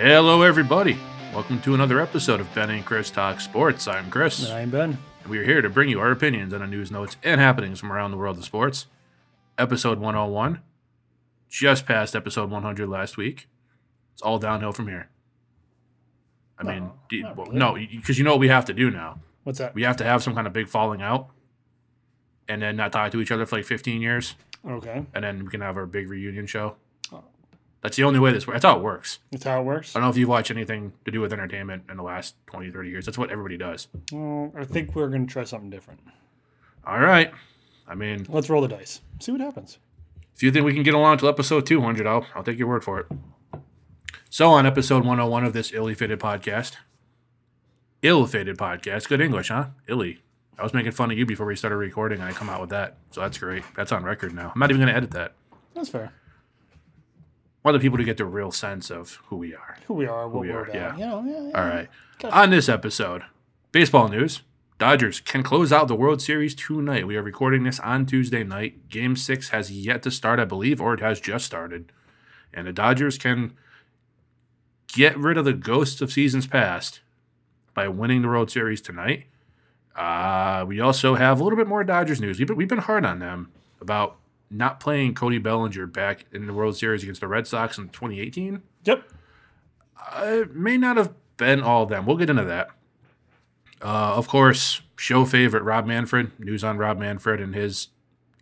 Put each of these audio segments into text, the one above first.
Hello, everybody. Welcome to another episode of Ben and Chris Talk Sports. I'm Chris. And I'm Ben. And We are here to bring you our opinions on the news notes and happenings from around the world of sports. Episode 101, just past episode 100 last week. It's all downhill from here. I mean, oh, No, you- well, really. no, because you know what we have to do now. What's that? We have to have some kind of big falling out and then not talk to each other for like 15 years, Okay. and then we can have our big reunion show. That's the only way this works. That's how it works. That's how it works. I don't know if you've watched anything to do with entertainment in the last 20, 30 years. That's what everybody does. Well, I think we're going to try something different. All right. I mean, Let's roll the dice. See what happens. if you think we can get along till episode 200, I'll, I'll take your word for it. So, on episode 101 of this illy fitted podcast, ill fitted podcast, good English, huh? Illy. I was making fun of you before we started recording, and I come out with that. So, that's great. That's on record now. I'm not even going to edit that. That's fair. Want the people to get the real sense of who we are. Who we are, what we are yeah. You know, yeah, yeah. All right. Got- On this episode, baseball news. Dodgers can close out the World Series tonight. We are recording this on Tuesday night. Game six has yet to start, I believe, or it has just started. And the Dodgers can get rid of the ghosts of seasons past by winning the World Series tonight. Uh, we also have a little bit more Dodgers news. We've been, we've been hard on them about not playing Cody Bellinger back in the World Series against the Red Sox in 2018 Yep. it may not have been all of them. We'll get into that. Uh, of course, show favorite Rob Manfred, news on Rob Manfred and his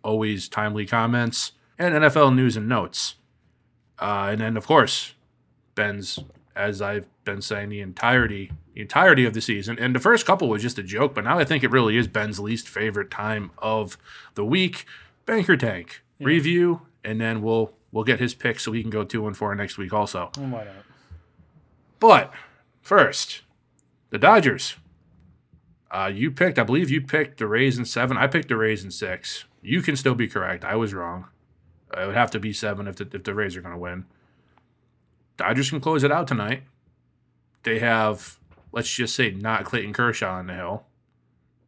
always timely comments, and NFL news and notes. Uh, and then, of course, Ben's, as I've been saying, the entirety, the entirety of the season. And the first couple was just a joke, but now I think it really is Ben's least favorite time of the week. Banker Tank review, and then we'll we'll get his pick so he can go two and four next week also. Oh, why not? But first, the Dodgers. Uh, you picked, I believe you picked the Rays in seven. I picked the Rays in six. You can still be correct. I was wrong. It would have to be seven if the, if the Rays are going to win. Dodgers can close it out tonight. They have, let's just say, not Clayton Kershaw on the hill.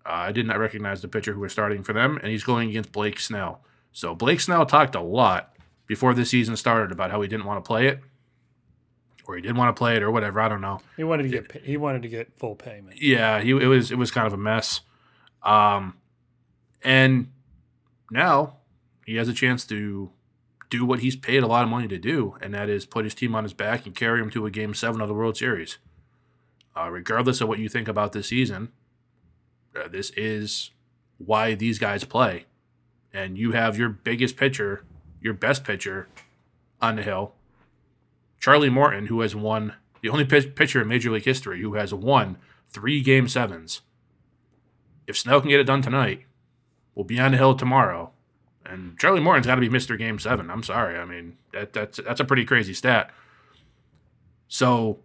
Uh, I did not recognize the pitcher who was starting for them, and he's going against Blake Snell. So Blake Snell talked a lot before the season started about how he didn't want to play it, or he didn't want to play it, or whatever. I don't know. He wanted to get pa- he wanted to get full payment. Yeah, he it was it was kind of a mess. Um and now he has a chance to do what he's paid a lot of money to do, and that is put his team on his back and carry him to a game seven of the World Series. Uh, regardless of what you think about this season, uh, this is why these guys play. And you have your biggest pitcher, your best pitcher on the hill, Charlie Morton, who has won the only pitch- pitcher in Major League history who has won three game sevens. If Snell can get it done tonight, we'll be on the hill tomorrow. And Charlie Morton's got to be Mr. Game Seven. I'm sorry. I mean that that's that's a pretty crazy stat. So,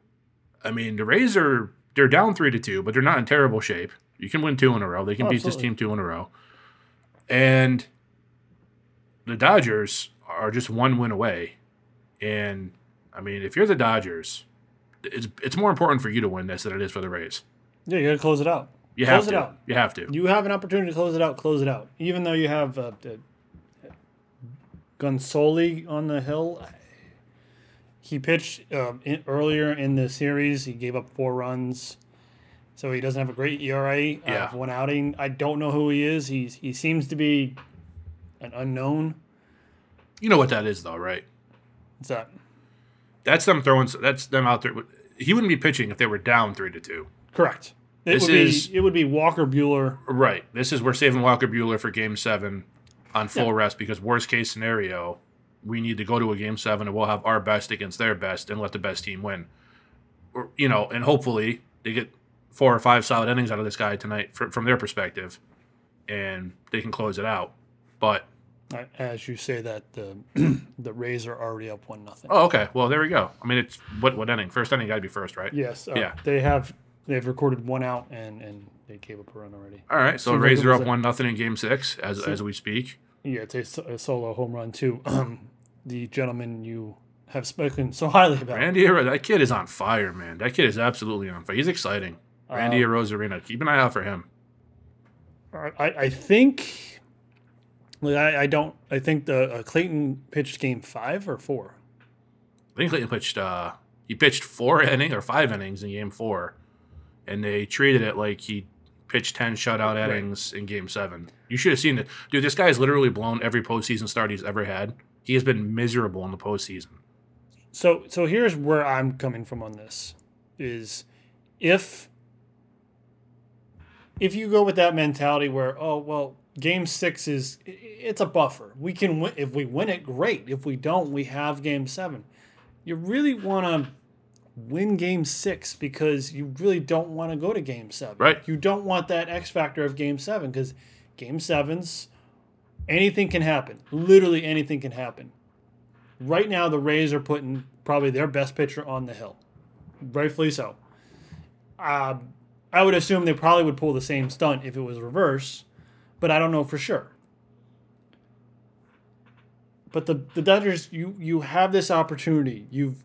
I mean the Rays are they're down three to two, but they're not in terrible shape. You can win two in a row. They can Oh, beat this team two in a row. And the Dodgers are just one win away. And I mean, if you're the Dodgers, it's it's more important for you to win this than it is for the Rays. Yeah, you got to close it out. You Close have it to. out. You have to. You have an opportunity to close it out. Close it out. Even though you have uh, uh, Gonsolin on the hill, he pitched uh, in, earlier in the series. He gave up four runs, so he doesn't have a great ERA. Yeah. Uh, one outing. I don't know who he is. He's he seems to be an unknown. You know what that is, though, right? What's that? That's them throwing. That's them out there. He wouldn't be pitching if they were down three to two. Correct. It This would is- be it would be Walker Buehler. Right. This is we're saving Walker Buehler for Game Seven on full Yeah. rest because worst case scenario, we need to go to a Game Seven and we'll have our best against their best and let the best team win. Or you know, and hopefully they get four or five solid innings out of this guy tonight fr- from their perspective, and they can close it out. But Uh, As you say that, the the Rays are already up one nothing. oh, okay. Well, there we go. I mean, it's what what inning? First inning got to be first, right? Yes. Uh, Yeah. They have they've recorded one out and and they gave up a run already. All right. So like Rays are up one nothing in Game Six as as we speak. Yeah, it's a, a solo home run too. Um, the gentleman you have spoken so highly about. Randy, that kid is on fire, man. That kid is absolutely on fire. He's exciting. Randy Um, Arozarena. Keep an eye out for him. I, I think. Like I, I don't. I think the uh, Clayton pitched game five or four. I think Clayton pitched uh, He pitched four innings or five innings in game four, and they treated it like he pitched 10 shutout Right. innings in game seven. You should have seen it. Dude, this guy's literally blown every postseason start he's ever had. He has been miserable in the postseason. So so here's where I'm coming from on this is if if you go with that mentality where oh well game 6 is it's a buffer. We can win if we win it great. If we don't we have game 7. You really want to win game 6 because you really don't want to go to game 7. Right. You don't want that X factor of game 7 cuz game 7's anything can happen. Literally anything can happen right now the Rays are putting probably their best pitcher on the hill, rightfully so. Um, I would assume they probably would pull the same stunt if it was reverse, but I don't know for sure. But the the Dodgers, you you have this opportunity. You've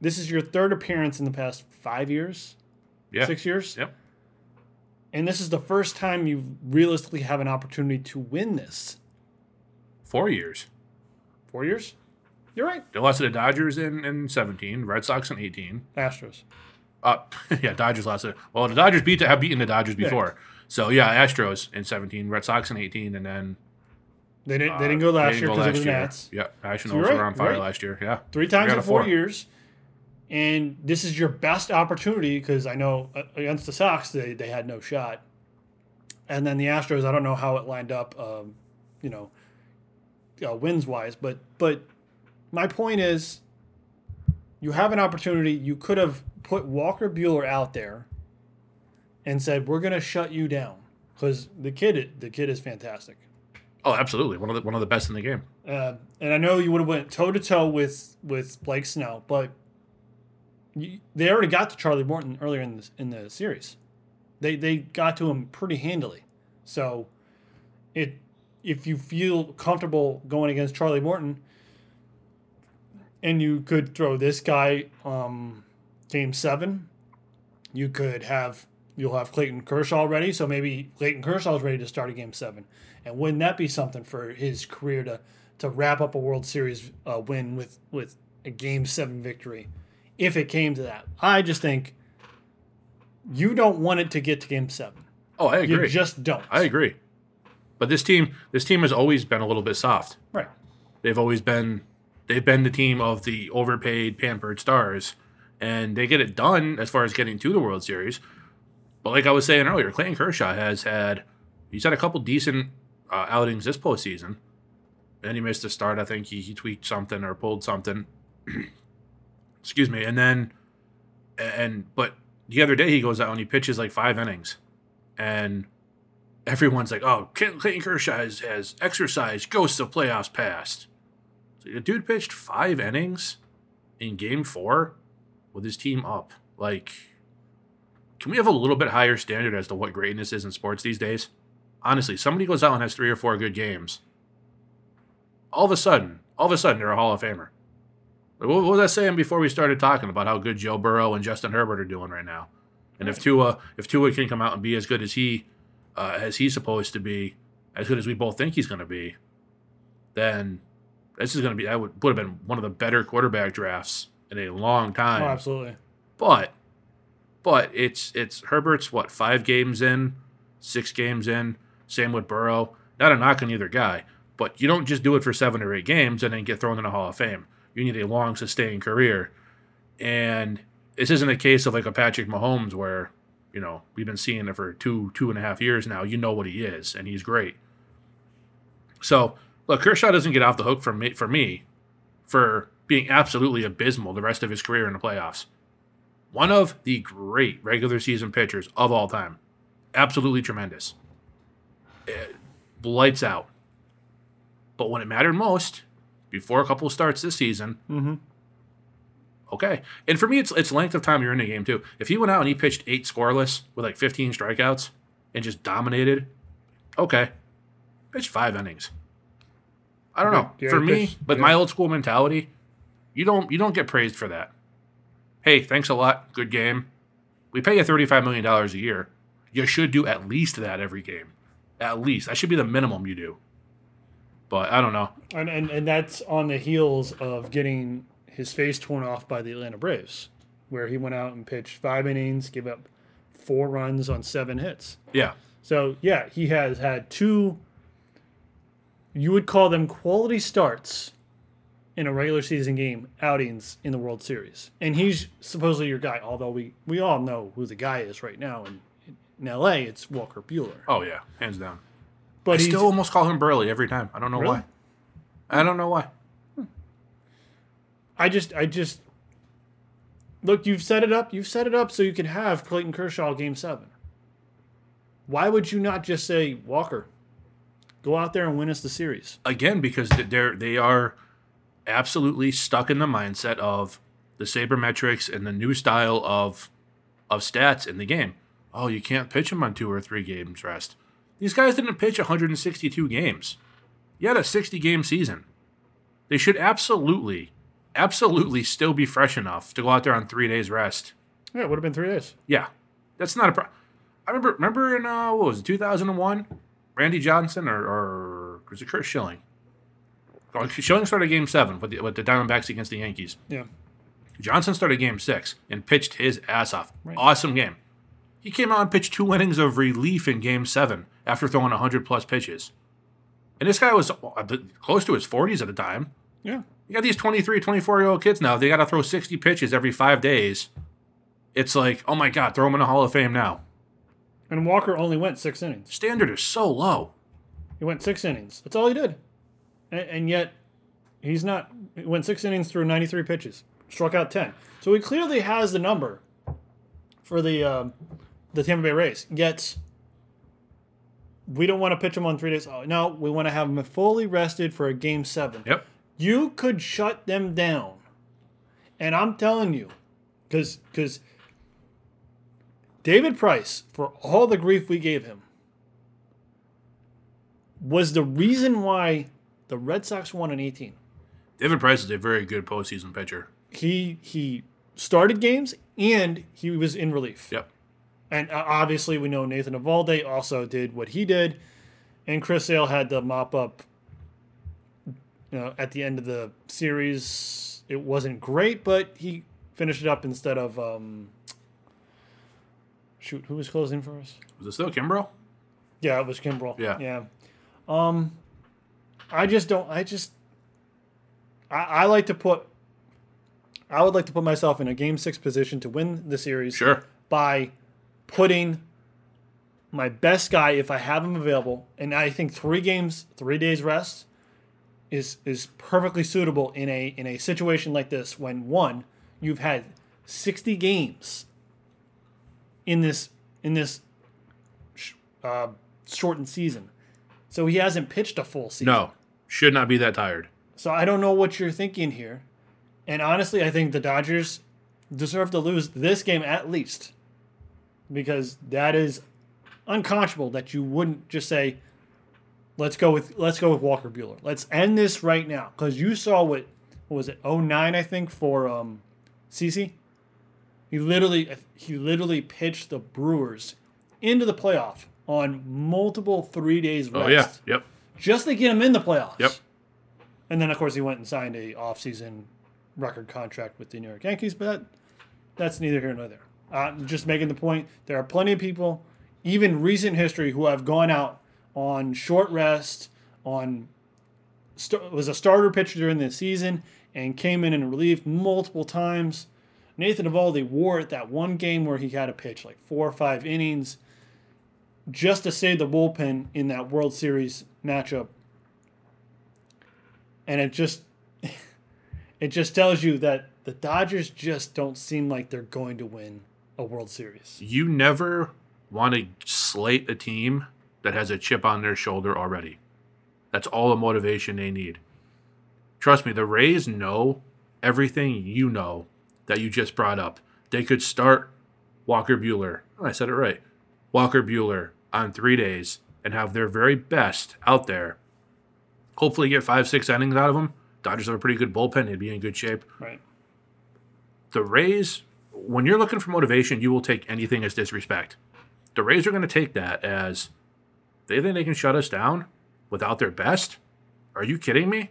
this is your third appearance in the past five years, Yeah. six years, Yep. and this is the first time you realistically have an opportunity to win this. Four years. Four years, you're right. They lost to the Dodgers in, in 17, Red Sox in 18. Astros. Uh, yeah, Dodgers lost it. Well, the Dodgers beat have beaten the Dodgers before. So yeah, Astros in 17, Red Sox in 18, and then They didn't. uh, they didn't go last year didn't go because it last was year. Nats. Yeah, Nationals right, were on fire right. last year. Yeah, Three times in four four. years, and this is your best opportunity because I know uh, against the Sox they, they had no shot, and then the Astros I don't know how it lined up, um, you know, uh, wins wise, but but my point is, you have an opportunity. You could have put Walker Buehler out there, and said we're gonna shut you down because the kid the kid is fantastic. Oh, absolutely. One of the one of the best in the game. Uh, and I know you would have went toe to toe with with Blake Snell, but you, they already got to Charlie Morton earlier in the in the series. They they got to him pretty handily. So, it if you feel comfortable going against Charlie Morton, and you could throw this guy um, game seven, you could have you'll have Clayton Kershaw ready. So maybe Clayton Kershaw is ready to start a game seven, and wouldn't that be something for his career to to wrap up a World Series uh, win with with a game seven victory, if it came to that? I just think you don't want it to get to game seven. Oh, I You agree. just don't. I agree. But this team, this team has always been a little bit soft. Right. They've always been, they've been the team of the overpaid, pampered stars, and they get it done as far as getting to the World Series. But like I was saying earlier, Clayton Kershaw has had, he's had a couple decent uh, outings this postseason. Then he missed a start. I think he, he tweaked something or pulled something. Excuse me. And then, and but the other day he goes out and he pitches like five innings, and everyone's like, "Oh, Clayton Kershaw has, has exorcised ghosts of playoffs past." So the dude pitched five innings in Game Four with his team up. Like, can we have a little bit higher standard as to what greatness is in sports these days? Honestly, somebody goes out and has three or four good games. All of a sudden, all of a sudden, they're a Hall of Famer. Like, What what was I saying before we started talking about how good Joe Burrow and Justin Herbert are doing right now? And if Tua, if Tua can come out and be as good as he, uh, as he's supposed to be, as good as we both think he's going to be, then this is going to be that would would have been one of the better quarterback drafts in a long time. Oh, absolutely. But, but it's it's Herbert's what five games in, six games in. Same with Burrow. Not a knock on either guy, but you don't just do it for seven or eight games and then get thrown in the Hall of Fame. You need a long, sustained career, and this isn't a case of like a Patrick Mahomes where you know we've been seeing it for two two and a half years now. You know what he is, and he's great. So look, Kershaw doesn't get off the hook for me for me for being absolutely abysmal the rest of his career in the playoffs. One of the great regular season pitchers of all time. Absolutely tremendous. Eh, lights out. But when it mattered most, before a couple starts this season, Mm-hmm. okay. And for me, it's it's length of time you're in the game too. If he went out and he pitched eight scoreless with like 15 strikeouts and just dominated, okay. Pitched five innings. I don't know. Yeah, for me, pitched- with yeah. my old school mentality, you don't you don't get praised for that. Hey, thanks a lot. Good game. We pay you $35 million a year. You should do at least that every game. At least. That should be the minimum you do. But I don't know. And, and and that's on the heels of getting his face torn off by the Atlanta Braves, where he went out and pitched five innings, gave up four runs on seven hits. Yeah. So yeah, he has had two. You would call them quality starts in a regular season game outings in the World Series, and he's supposedly your guy. Although we we all know who the guy is right now, and in L.A. it's Walker Buehler. Oh yeah, hands down. But I still almost call him Burley every time. I don't know Really? why. I don't know why. I just I just look. You've set it up. You've set it up so you can have Clayton Kershaw Game Seven. Why would you not just say Walker, go out there and win us the series? Again, because they're they are absolutely stuck in the mindset of the sabermetrics and the new style of of stats in the game. Oh, you can't pitch them on two or three games rest. These guys didn't pitch 162 games. You had a 60 game season. They should absolutely, absolutely still be fresh enough to go out there on three days rest. Yeah, it would have been three days. Yeah, that's not a problem. I remember, remember in uh, what was it, 2001, Randy Johnson or, or was it Curt Schilling? Oh, Schilling started Game Seven with the, with the Diamondbacks against the Yankees. Yeah. Johnson started Game Six and pitched his ass off. Right. Awesome game. He came out and pitched two innings of relief in Game Seven after throwing 100 plus pitches. And this guy was uh, close to his 40s at the time. Yeah. You got these 23, 24 year old kids now. They got to throw 60 pitches every five days. It's like, oh my God, throw him in the Hall of Fame now. And Walker only went six innings. Standard is so low. He went six innings. That's all he did. And, and yet, he's not. He went six innings through 93 pitches, struck out 10. So he clearly has the number for the um, the Tampa Bay Rays. Yet, we don't want to pitch him on three days. Oh, no, we want to have him fully rested for a game seven. Yep. You could shut them down. And I'm telling you, because because David Price, for all the grief we gave him, was the reason why the Red Sox won in 18. David Price is a very good postseason pitcher. He he started games and he was in relief. Yep. And uh, obviously, we know Nathan Eovaldi also did what he did, and Chris Sale had to mop up. You know, at the end of the series, it wasn't great, but he finished it up instead of um. Shoot, who was closing for us? Was it still Kimbrel? Yeah, it was Kimbrel. Yeah. yeah. Um, I just don't. I just. I, I like to put. I would like to put myself in a game six position to win the series Sure. by putting my best guy if I have him available, and I think three games, three days rest is is perfectly suitable in a in a situation like this when one you've had sixty games in this in this sh- uh, shortened season, so he hasn't pitched a full season. No. Should not be that tired. So I don't know what you're thinking here. And honestly, I think the Dodgers deserve to lose this game at least. Because that is unconscionable that you wouldn't just say, let's go with let's go with Walker Buehler. Let's end this right now. Because you saw what, what was it, 09, I think, for um CC? He literally he literally pitched the Brewers into the playoff on multiple three days rest Oh, yeah. Yep. Just to get him in the playoffs. Yep. And then of course he went and signed a offseason record contract with the New York Yankees, but that, that's neither here nor there. I'm just making the point there are plenty of people, even recent history, who have gone out on short rest, on st- was a starter pitcher during the season and came in and relieved multiple times. Nathan Eovaldi wore it that one game where he had to pitch like four or five innings just to save the bullpen in that World Series matchup. And it just it just tells you that the Dodgers just don't seem like they're going to win a World Series. You never want to slate a team that has a chip on their shoulder already. That's all the motivation they need. Trust me, the Rays know everything you know that you just brought up. They could start Walker Buehler. Oh, I said it right. Walker Buehler on three days and have their very best out there. Hopefully, get five, six innings out of them. Dodgers have a pretty good bullpen. They'd be in good shape. Right. The Rays, when you're looking for motivation, you will take anything as disrespect. The Rays are going to take that as they think they can shut us down without their best. Are you kidding me?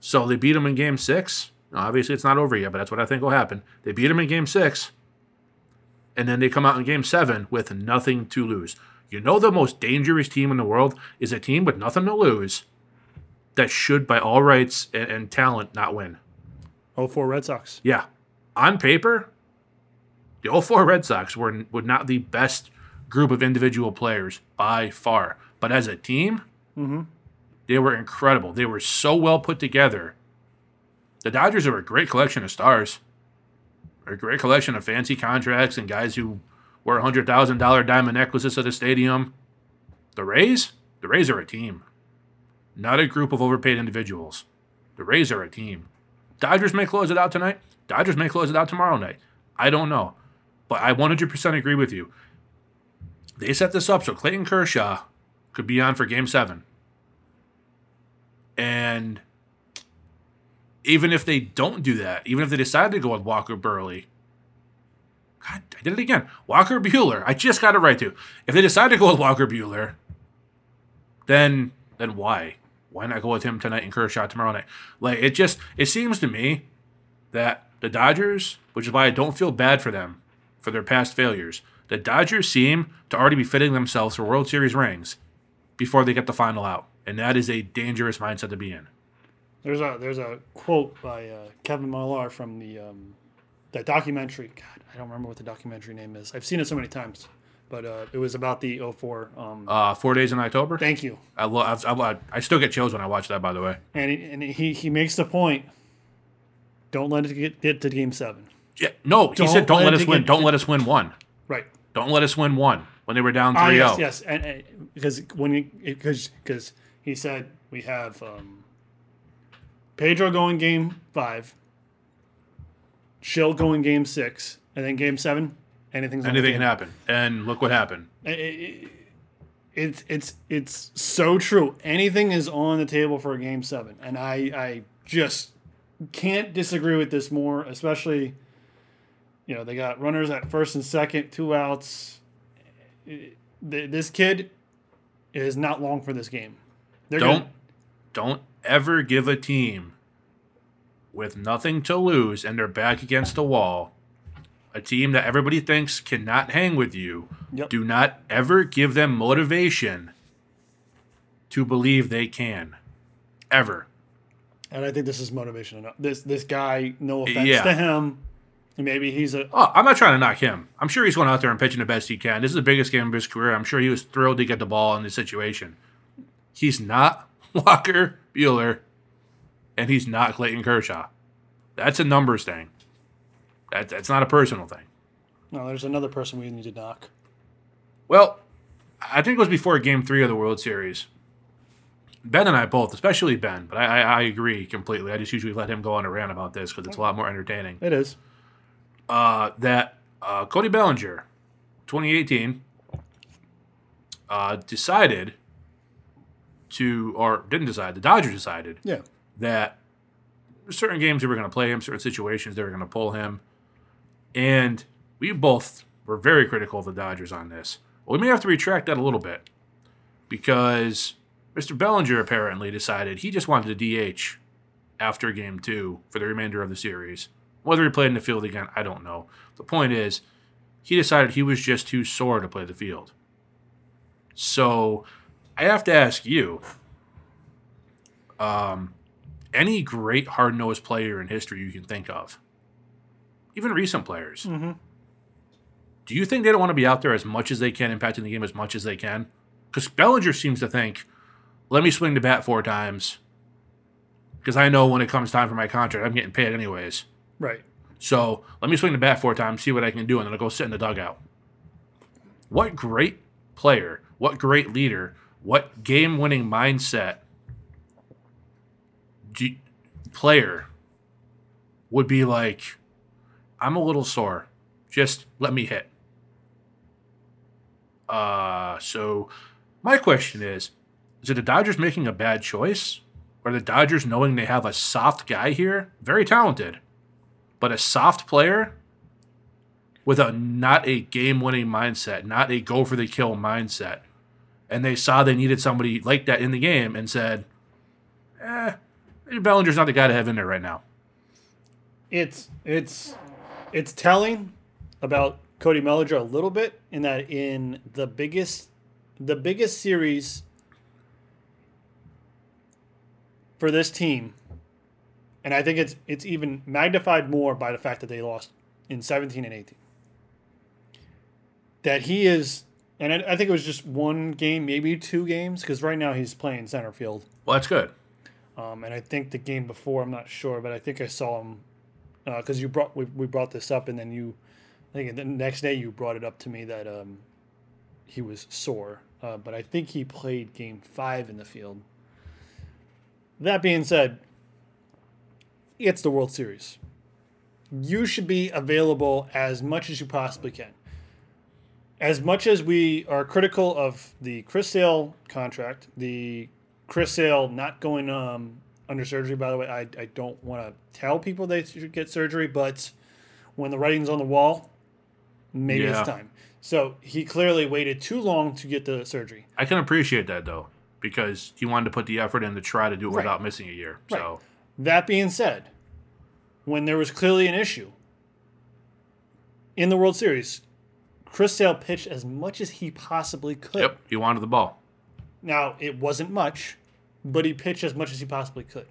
So they beat them in game six. Obviously, it's not over yet, but that's what I think will happen. They beat them in game six, and then they come out in game seven with nothing to lose. You know, the most dangerous team in the world is a team with nothing to lose that should, by all rights and, and talent, not win. 04 Red Sox. Yeah. On paper, the 04 Red Sox were, were not the best group of individual players by far. But as a team, mm-hmm. they were incredible. They were so well put together. The Dodgers are a great collection of stars, a great collection of fancy contracts and guys who wear $100,000 diamond necklaces at the stadium. The Rays, the Rays are a team, not a group of overpaid individuals. The Rays are a team. Dodgers may close it out tonight. Dodgers may close it out tomorrow night. I don't know. But I 100% agree with you. They set this up so Clayton Kershaw could be on for game seven. And even if they don't do that, even if they decide to go with Walker Burley, God, I did it again. Walker Buehler. I just got it right too. If they decide to go with Walker Buehler, then then why? Why not go with him tonight and Kershaw tomorrow night? Like it just it seems to me that the Dodgers, which is why I don't feel bad for them for their past failures, the Dodgers seem to already be fitting themselves for World Series rings before they get the final out. And that is a dangerous mindset to be in. There's a there's a quote by uh, Kevin Millar from the um, that documentary. God, I don't remember what the documentary name is. I've seen it so many times, but uh, it was about the 04. Um, Uh, four days in October. thank you. I, lo- I've, I've, I, I still get chills when I watch that. By the way, And he, and he he makes the point. Don't let it get, get to game seven. yeah, no, he Don't said, "Don't let let us get- win. Don't let us win one. Right. Don't let us win one." When they were down 3-0. Ah, yes, yes, and, and because when he because because he said we have um, Pedro going game five, Schill going game six, and then game seven. Anything's on the anything can happen. And look what happened. It- it- it's it's it's so true. Anything is on the table for a game seven, and I I just can't disagree with this more. Especially, you know, they got runners at first and second, two outs. This kid is not long for this game. They're Don't gonna- don't ever give a team with nothing to lose and they're back against the wall, a team that everybody thinks cannot hang with you. Yep. Do not ever give them motivation to believe they can. Ever. and I think this is motivation enough. This this guy, no offense Yeah. to him, maybe he's a Oh, I'm not trying to knock him. I'm sure he's going out there and pitching the best he can. This is the biggest game of his career. I'm sure he was thrilled to get the ball in this situation. He's not Walker Buehler, and he's not Clayton Kershaw. That's a numbers thing. That, that's not a personal thing. no. There's another person we need to knock. Well, I think it was before Game Three of the World Series. Ben and I both, especially Ben, but I, I, I agree completely. I just usually let him go on a rant about this because it's a lot more entertaining. It is. uh, that uh, Cody Bellinger, 2018, uh, decided to, or didn't decide, the Dodgers decided Yeah. that certain games they were going to play him, certain situations they were going to pull him. And we both were very critical of the Dodgers on this. Well, we may have to retract that a little bit because Mr. Bellinger apparently decided he just wanted to DH after game two for the remainder of the series. Whether he played in the field again, I don't know. The point is, he decided he was just too sore to play the field. So I have to ask you um, any great hard nosed player in history you can think of, even recent players, Mm-hmm. do you think they don't want to be out there as much as they can, impacting the game as much as they can? Because Bellinger seems to think, let me swing the bat four times. Because I know when it comes time for my contract, I'm getting paid anyways. Right. So let me swing the bat four times, see what I can do, and then I'll go sit in the dugout. What great player, what great leader, what game winning mindset do, player would be like, I'm a little sore. Just let me hit. Uh, so my question is is it the Dodgers making a bad choice? Or the Dodgers knowing they have a soft guy here? Very talented but a soft player with a not a game winning mindset, not a go for the kill mindset. And they saw they needed somebody like that in the game and said, eh, Bellinger's not the guy to have in there right now. It's it's it's telling about Cody Bellinger a little bit in that in the biggest the biggest series for this team, and I think it's it's even magnified more by the fact that they lost in 17 and 18. That he is, and I, I think it was just one game, maybe two games, because right now he's playing center field. Well, that's good. Um, and I think the game before, I'm not sure, but I think I saw him because you brought we, we brought this up, and then you, I think the next day you brought it up to me that um, he was sore. Uh, but I think he played game five in the field. That being said, it's the World Series. You should be available as much as you possibly can. As much as we are critical of the Chris Sale contract, the Chris Sale not going um, under surgery, by the way, I, I don't want to tell people they should get surgery, but when the writing's on the wall, maybe Yeah. it's time. So he clearly waited too long to get the surgery. I can appreciate that though, because he wanted to put the effort in to try to do it Right. without missing a year. Right. So That being said, when there was clearly an issue in the World Series, Chris Sale pitched as much as he possibly could. yep, he wanted the ball. Now, it wasn't much, but he pitched as much as he possibly could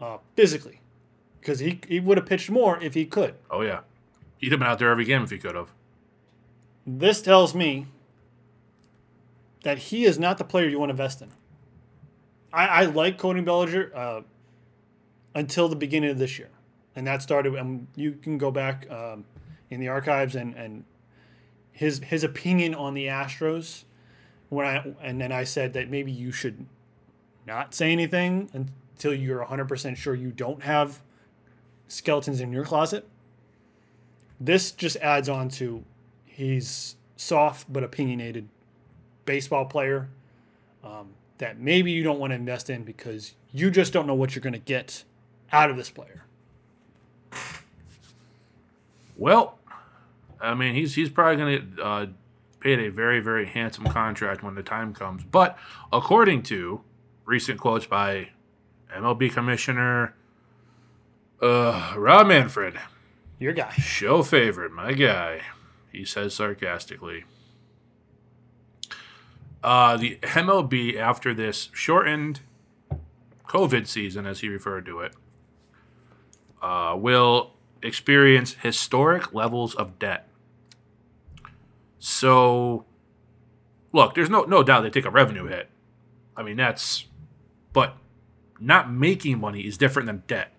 uh, physically. Because he, he would have pitched more if he could. Oh yeah, he'd have been out there every game if he could have. This tells me that he is not the player you want to invest in. I, I like Cody Bellinger uh, until the beginning of this year. And that started, um, you can go back um, in the archives and, and his his opinion on the Astros when I and then I said that maybe you should not say anything until you're 100% sure you don't have skeletons in your closet. This just adds on to he's soft but opinionated baseball player um, that maybe you don't want to invest in because you just don't know what you're going to get out of this player. Well, I mean, he's he's probably going to uh, paid a very very handsome contract when the time comes. But according to recent quotes by MLB Commissioner uh, Rob Manfred, Your guy. show favorite, my guy, he says sarcastically. Uh, the MLB after this shortened COVID season, as he referred to it, uh, will experience historic levels of debt. So, look, there's no no doubt they take a revenue hit. I mean, that's, but not making money is different than debt.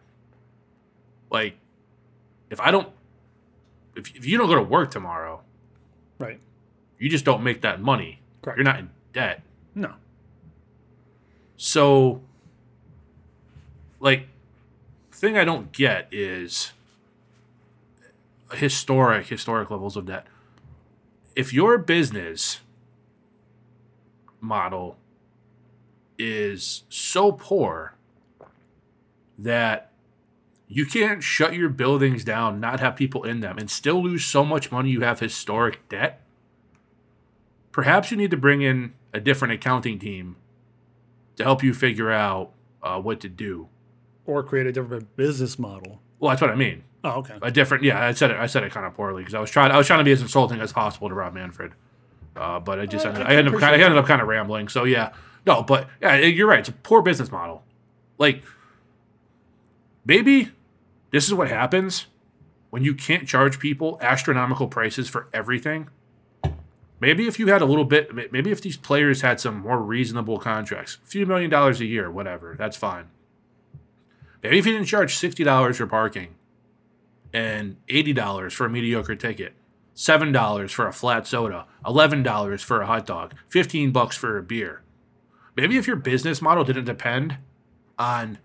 Like, if I don't, if, if you don't go to work tomorrow, Right. you just don't make that money. Correct. You're not in debt. No. So, like, thing I don't get is historic, historic levels of debt. If your business model is so poor that you can't shut your buildings down, not have people in them, and still lose so much money you have historic debt, perhaps you need to bring in a different accounting team to help you figure out uh, what to do. Or create a different business model. Well, that's what I mean. Oh, okay. A different, yeah. I said it. I said it kind of poorly because I was trying. I was trying to be as insulting as possible to Rob Manfred, uh, but I just I- ended, I I ended up kind. I ended up kind of rambling. So yeah, no, but yeah, you're right. It's a poor business model. Like maybe this is what happens when you can't charge people astronomical prices for everything. Maybe if you had a little bit, maybe if these players had some more reasonable contracts, a few million dollars a year, whatever, that's fine. Maybe if you didn't charge sixty dollars for parking and eighty dollars for a mediocre ticket, seven dollars for a flat soda, eleven dollars for a hot dog, fifteen bucks for a beer. Maybe if your business model didn't depend on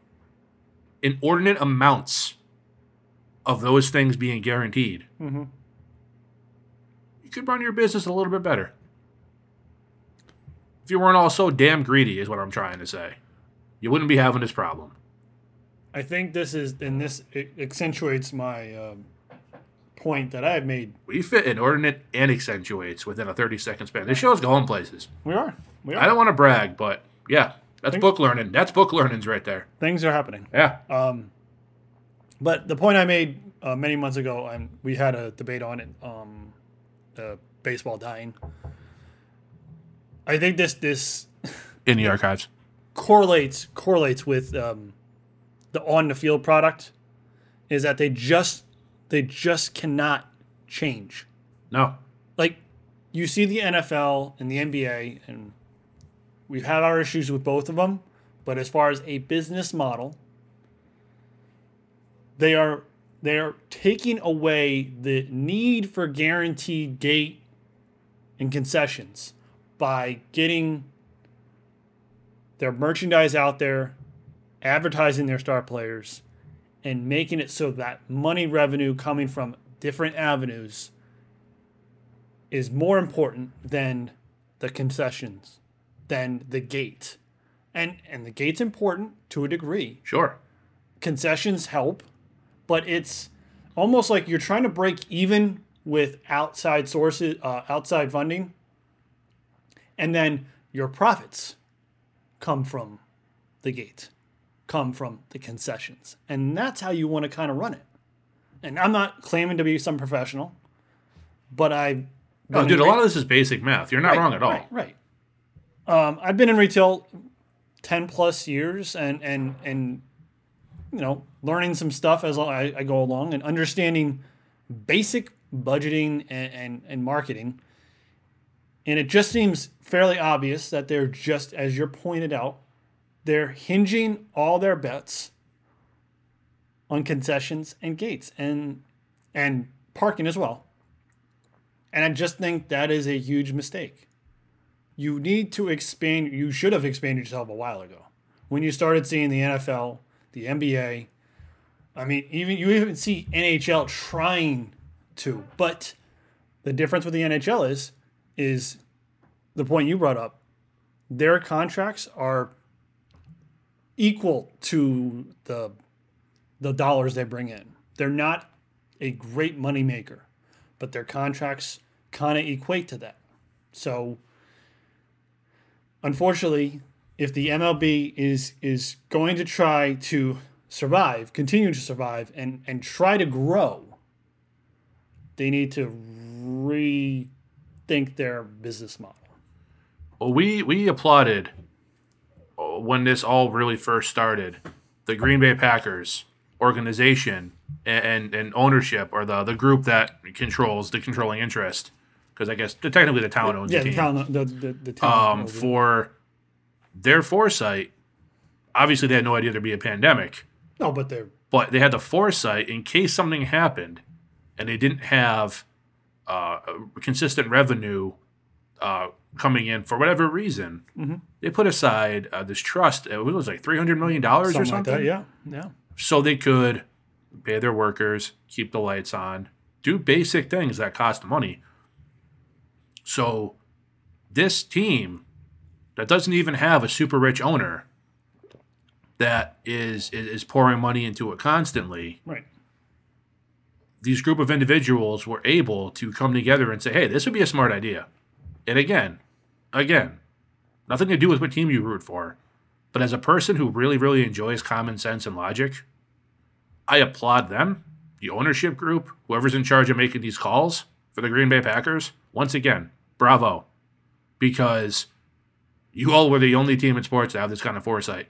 inordinate amounts of those things being guaranteed, Mhm. you could run your business a little bit better. If you weren't all so damn greedy, is what I'm trying to say. You wouldn't be having this problem. I think this is, and this accentuates my um, point that I have made. We fit inordinate and accentuates within a 30 second span. This show's going places. We are. We are. I don't want to brag, but yeah, that's Think- book learning. That's book learnings right there. Things are happening. Yeah. Um, But the point I made uh, many months ago, and we had a debate on it, um, the baseball dying. I think this this in the archives. correlates correlates with um, the on the field product is that they just they just cannot change. No. Like you see the NFL and the NBA, and we've had our issues with both of them. But as far as a business model, they are they are taking away the need for guaranteed gate and concessions by getting their merchandise out there, advertising their star players, and making it so that money revenue coming from different avenues is more important than the concessions, than the gate. And and the gate's important to a degree. Sure. Concessions help, but it's almost like you're trying to break even with outside sources, uh, outside funding, and then your profits come from the gate, come from the concessions, and that's how you want to kind of run it. And I'm not claiming to be some professional, but I Oh, dude, a lot of this is basic math. You're not Right, wrong at all. Right, right. Um, I've been in retail ten plus years, and and and you know, learning some stuff as I, I go along and understanding basic budgeting and, and and marketing. And it just seems fairly obvious that they're just, as you're pointed out, they're hinging all their bets on concessions and gates and and parking as well. And I just think that is a huge mistake. You need to expand, you should have expanded yourself a while ago. When you started seeing the NFL, the NBA, I mean, even you even see NHL trying to, but the difference with the NHL is is the point you brought up. Their contracts are equal to the the dollars they bring in. They're not a great money maker, but their contracts kind of equate to that. So unfortunately, if the MLB is is going to try to survive, continue to survive and and try to grow, they need to rethink their business model. Well, we we applauded when this all really first started. The Green Bay Packers organization and and, and ownership, or the the group that controls the controlling interest, because I guess technically the town owns Yeah, the the team. town the the, the town um, for their foresight. Obviously, they had no idea there'd be a pandemic, no, but they're but they had the foresight in case something happened, and they didn't have uh, consistent revenue uh, coming in for whatever reason. Mm-hmm. They put aside uh, this trust. It was like three hundred million dollars or something like that. Yeah, yeah. so they could pay their workers, keep the lights on, do basic things that cost money. So this team that doesn't even have a super rich owner that is is, is pouring money into it constantly. Right. These group of individuals were able to come together and say, "Hey, this would be a smart idea." And again, again, nothing to do with what team you root for, but as a person who really, really enjoys common sense and logic, I applaud them, the ownership group, whoever's in charge of making these calls for the Green Bay Packers. Once again, bravo, because you all were the only team in sports to have this kind of foresight.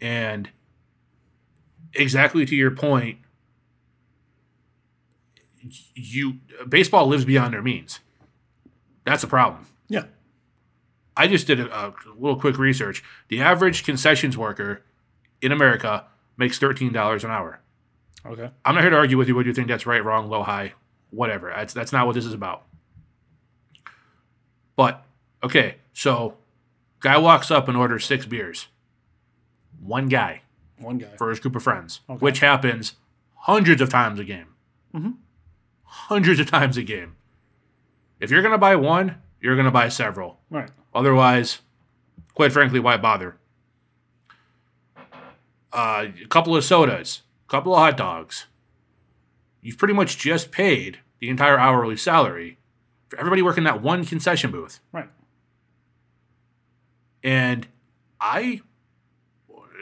And exactly to your point, you baseball lives beyond their means. That's a problem. Yeah. I just did a, a little quick research. The average concessions worker in America makes thirteen dollars an hour. Okay. I'm not here to argue with you whether you think that's right, wrong, low, high, whatever. That's that's not what this is about. But okay, so guy walks up and orders six beers. One guy One guy. for his group of friends, Okay. which happens hundreds of times a game. Mhm. Hundreds of times a game. If you're gonna buy one, you're gonna buy several. Right. Otherwise, quite frankly, why bother? Uh, a couple of sodas, a couple of hot dogs. You've pretty much just paid the entire hourly salary for everybody working that one concession booth. Right. And I,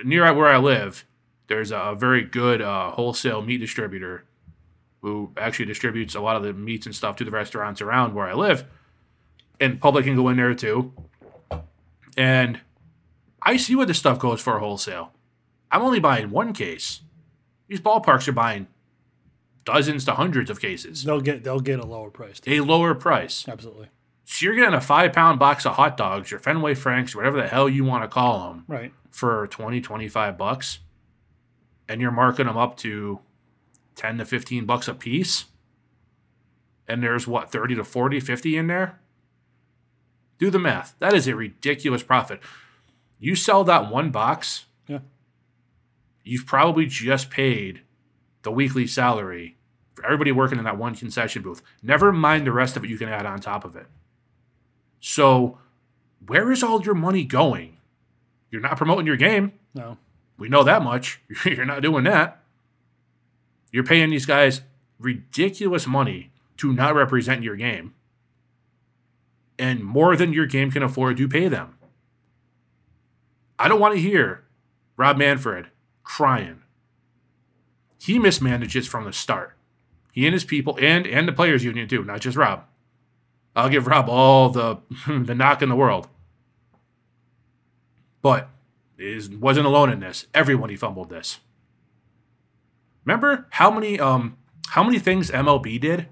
near where I live, There's a very good uh, wholesale meat distributor who actually distributes a lot of the meats and stuff to the restaurants around where I live. And public can go in there too. And I see what this stuff goes for wholesale. I'm only buying one case. These ballparks are buying dozens to hundreds of cases. They'll get they'll get a lower price. A lower price. Absolutely. So you're getting a five pound box of hot dogs or Fenway Franks or whatever the hell you want to call them Right. for 20, 25 bucks. And you're marking them up to 10 to 15 bucks a piece. And there's what, 30 to 40, 50 in there? Do the math. That is a ridiculous profit. You sell that one box, Yeah. you've probably just paid the weekly salary for everybody working in that one concession booth. Never mind the rest of it you can add on top of it. So, where is all your money going? You're not promoting your game. No. We know that much. You're not doing that. You're paying these guys ridiculous money to not represent your game. And more than your game can afford you pay them. I don't want to hear Rob Manfred crying. He mismanages from the start. He and his people and and the players union too, not just Rob. I'll give Rob all the the knock in the world. But is wasn't alone in this. Everyone he fumbled this. Remember how many um how many things MLB did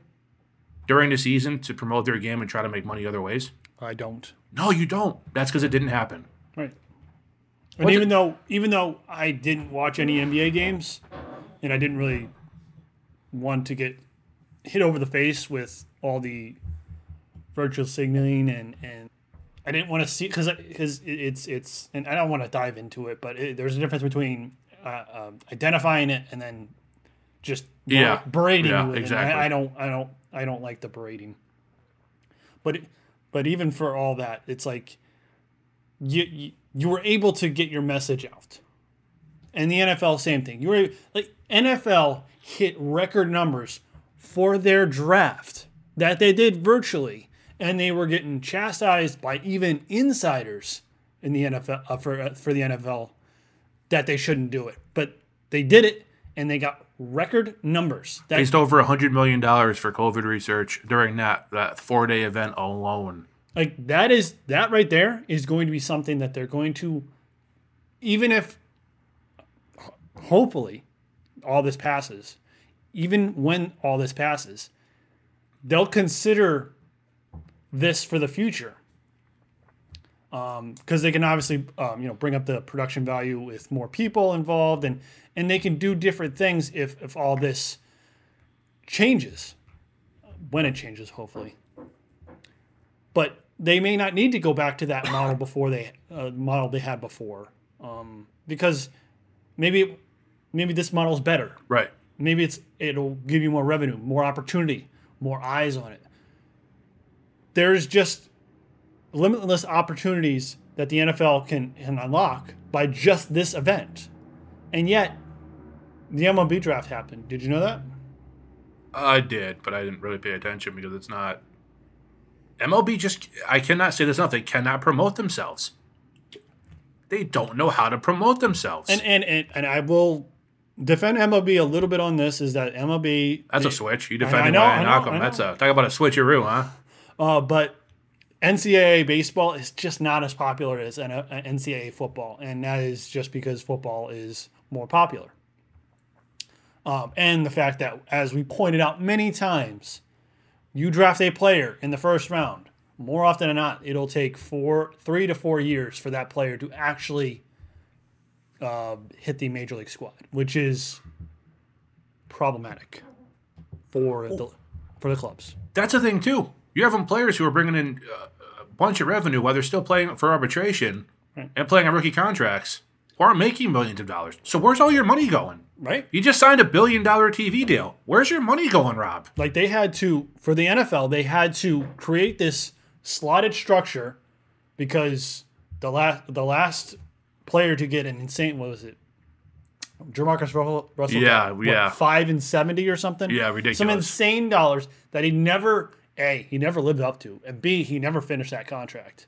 during the season to promote their game and try to make money other ways? I don't. No, you don't. That's because it didn't happen. Right. And What's even though even though I didn't watch any NBA games, and I didn't really want to get hit over the face with all the virtual signaling and and I didn't want to see because because it's it's and I don't want to dive into it, but it, there's a difference between uh, um, identifying it and then just Yeah. berating Yeah, you with it. exactly. I, I don't I don't I don't like the berating. But but even for all that, it's like you, you you were able to get your message out. And the NFL, same thing. You were like NFL hit record numbers for their draft that they did virtually, and they were getting chastised by even insiders in the NFL uh, for uh, for the NFL that they shouldn't do it, but they did it, and they got record numbers. That Raised over a hundred million dollars for COVID research during that that four day event alone. like that is that right there is going to be something that they're going to even if hopefully all this passes even when all this passes they'll consider this for the future because they can obviously um, you know bring up the production value with more people involved and and they can do different things if if all this changes when it changes hopefully. But they may not need to go back to that model before they uh, model they had before um, because maybe maybe this model is better. Right. maybe it's it'll give you more revenue more opportunity more eyes on it. There's just limitless opportunities that the NFL can, can unlock by just this event and yet the MLB draft happened did you know that I did, but I didn't really pay attention because it's not. MLB just, I cannot say this enough. They cannot promote themselves. They don't know how to promote themselves. and and and, and I will defend MLB a little bit on this is that MLB That's they- a switch. You I defend him know, when I know, know. That's a talk about a switcheroo, huh? Uh, but NCAA baseball is just not as popular as NCAA football, and that is just because football is more popular. Um, and the fact that, as we pointed out many times, you draft a player in the first round. More often than not, it'll take four, three to four years for that player to actually uh, hit the major league squad, which is problematic for the for the clubs. That's a thing too. You have them players who are bringing in uh, a bunch of revenue while they're still playing for arbitration Right. and playing on rookie contracts who aren't making millions of dollars. So where's all your money going? Right? You just signed a billion dollar TV deal. Where's your money going, Rob? like they had to for the NFL they had to create this slotted structure because the last the last player to get an insane what was it Jamarcus Russell, Russell Yeah, got, what, yeah. five and seventy or something Yeah, ridiculous. some insane dollars that he never a he never lived up to and b he never finished that contract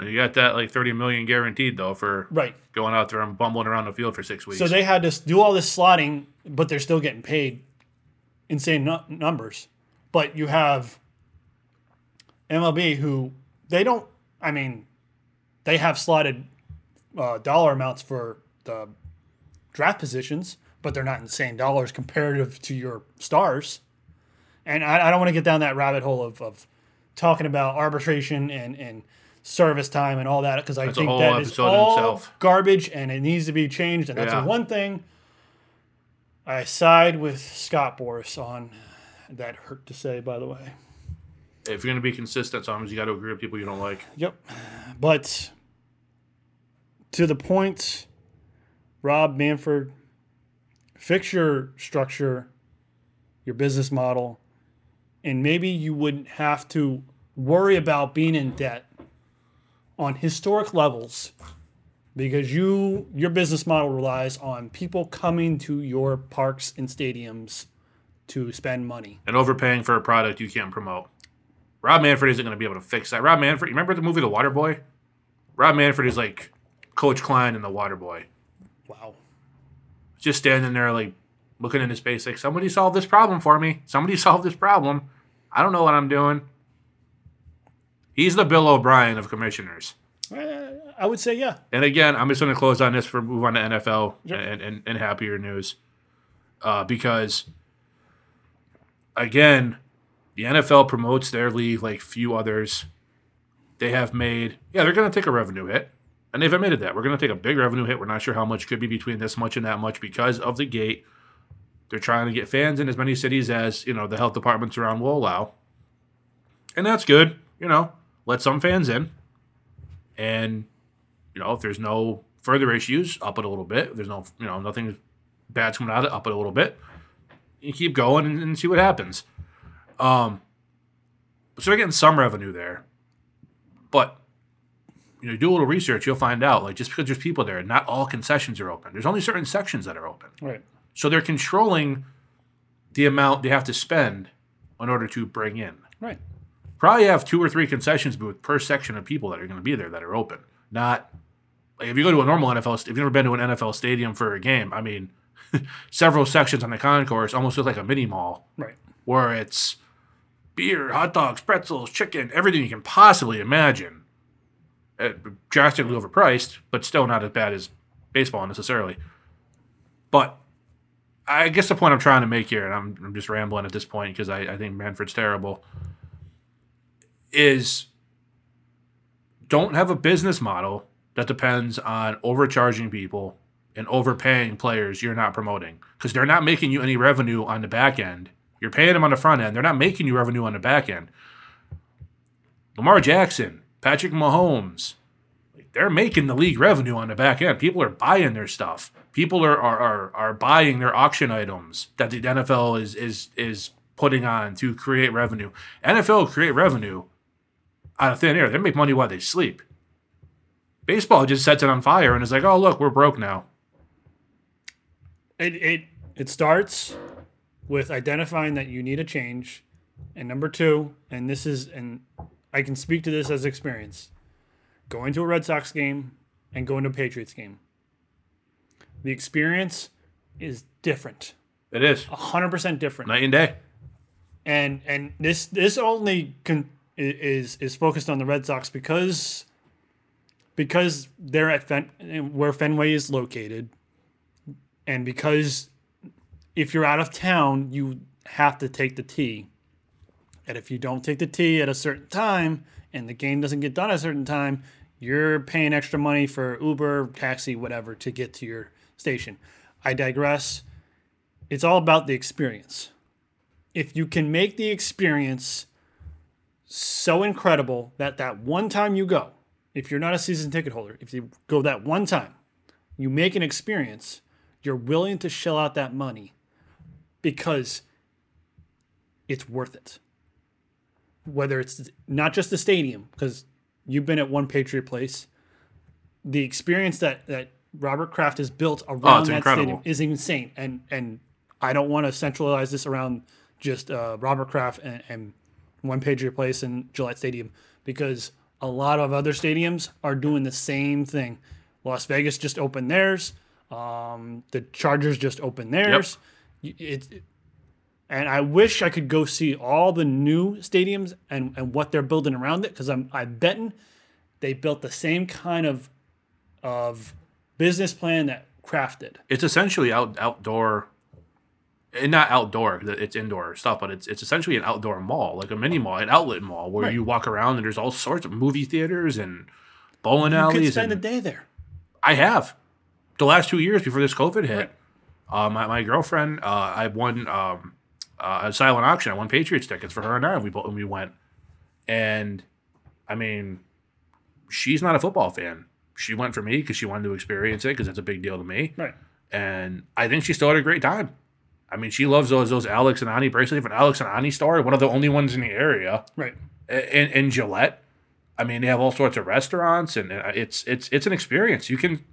you got that like thirty million guaranteed though for Right. going out there and bumbling around the field for six weeks. So they had to do all this slotting, but they're still getting paid insane nu- numbers. But you have MLB who they don't. I mean, they have slotted uh, dollar amounts for the draft positions, but they're not insane dollars comparative to your stars. And I, I don't want to get down that rabbit hole of, of talking about arbitration and, and service time and all that because I That's think that is all garbage and it needs to be changed. And that's Yeah. the one thing I side with Scott Boras on. That hurt to say, by the way. if you're gonna be consistent, sometimes you got to agree with people you don't like. Yep. But to the point, Rob Manfred, fix your structure, your business model, and maybe you wouldn't have to worry about being in debt on historic levels because you your business model relies on people coming to your parks and stadiums to spend money. And overpaying for a product you can't promote. Rob Manfred isn't gonna be able to fix that. Rob Manfred, you remember the movie The Water Boy? Rob Manfred is like Coach Klein in The Water Boy. Wow. just standing there like looking into space like somebody solve this problem for me. Somebody solve this problem. I don't know what i'm doing. He's the bill o'brien of commissioners. Uh, I would say yeah. and again i'm just going to close on this for move on to nfl Yep. and, and, and happier news. Uh, because again the nfl promotes their league like few others. They have made yeah they're going to take a revenue hit. And they've admitted that. We're going to take a big revenue hit. We're not sure how much. Could be between this much and that much because of the gate they're trying to get fans in as many cities as you know the health departments around will allow. And that's good you know let some fans in. And you know if there's no further issues up it a little bit. If there's no you know nothing bad's coming out of it up it a little bit. You keep going and, and see what happens. Um so they're getting some revenue there. But you know do a little research you'll find out like just because there's people there not all concessions are open. There's only certain sections that are open. Right. So they're controlling the amount they have to spend in order to bring in Right. probably have two or three concessions booth per section of people that are going to be there that are open. Not like if you go to a normal NFL, if you've never been to an NFL stadium for a game, I mean, several sections on the concourse almost look like a mini mall Right. where it's beer, hot dogs, pretzels, chicken, everything you can possibly imagine. Uh, drastically overpriced, but still not as bad as baseball necessarily. But I guess the point I'm trying to make here, and I'm, I'm just rambling at this point because I, I think Manfred's terrible, is don't have a business model that depends on overcharging people and overpaying players you're not promoting because they're not making you any revenue on the back end. You're paying them on the front end. They're not making you revenue on the back end. Lamar Jackson, Patrick Mahomes, they're making the league revenue on the back end. People are buying their stuff. People are are, are, are buying their auction items that the NFL is is is putting on to create revenue. NFL create revenue out of thin air. They make money while they sleep. Baseball just sets it on fire and is like, oh look, we're broke now. It it it starts with identifying that you need a change, and number two, and this is and I can speak to this as experience, going to a Red Sox game and going to a Patriots game. The experience is different, It is hundred percent different. night and day. and and this this only con, is is focused on the Red Sox because because they're at Fen, where Fenway is located, and because if you're out of town, you have to take the T, and if you don't take the T at a certain time and the game doesn't get done at a certain time, you're paying extra money for Uber, taxi, whatever to get to your station. I digress. It's all about the experience if you can make the experience so incredible that that one time you go, if you're not a season ticket holder, if you go that one time, you make an experience, you're willing to shell out that money because it's worth it. Whether it's not just the stadium, because you've been at one Patriot place, the experience that that Robert Kraft has built around it's that incredible. stadium is insane. And and I don't want to centralize this around just uh, Robert Kraft and, and One Patriot Place and Gillette Stadium because a lot of other stadiums are doing the same thing. Las Vegas just opened theirs. Um, the Chargers just opened theirs. Y- It, it- and I wish I could go see all the new stadiums and, and what they're building around it because I'm I'm betting they built the same kind of of business plan that crafted. It's essentially out outdoor, and not outdoor. It's indoor stuff, but it's it's essentially an outdoor mall, like a mini mall, an outlet mall, where Right. you walk around and there's all sorts of movie theaters and bowling You could alleys. spend a day there. I have. The last two years before this COVID hit, Right. uh, my, my girlfriend, uh, I won um, uh, a silent auction. I won Patriots tickets for her and I. We both we went, and I mean, she's not a football fan. She went for me because she wanted to experience it because it's a big deal to me, Right. and I think she still had a great time. I mean, she loves those those Alex and Ani bracelets from Alex and Ani store, one of the only ones in the area Right. in, in Gillette. I mean, they have all sorts of restaurants, and uh, it's it's it's an experience. You can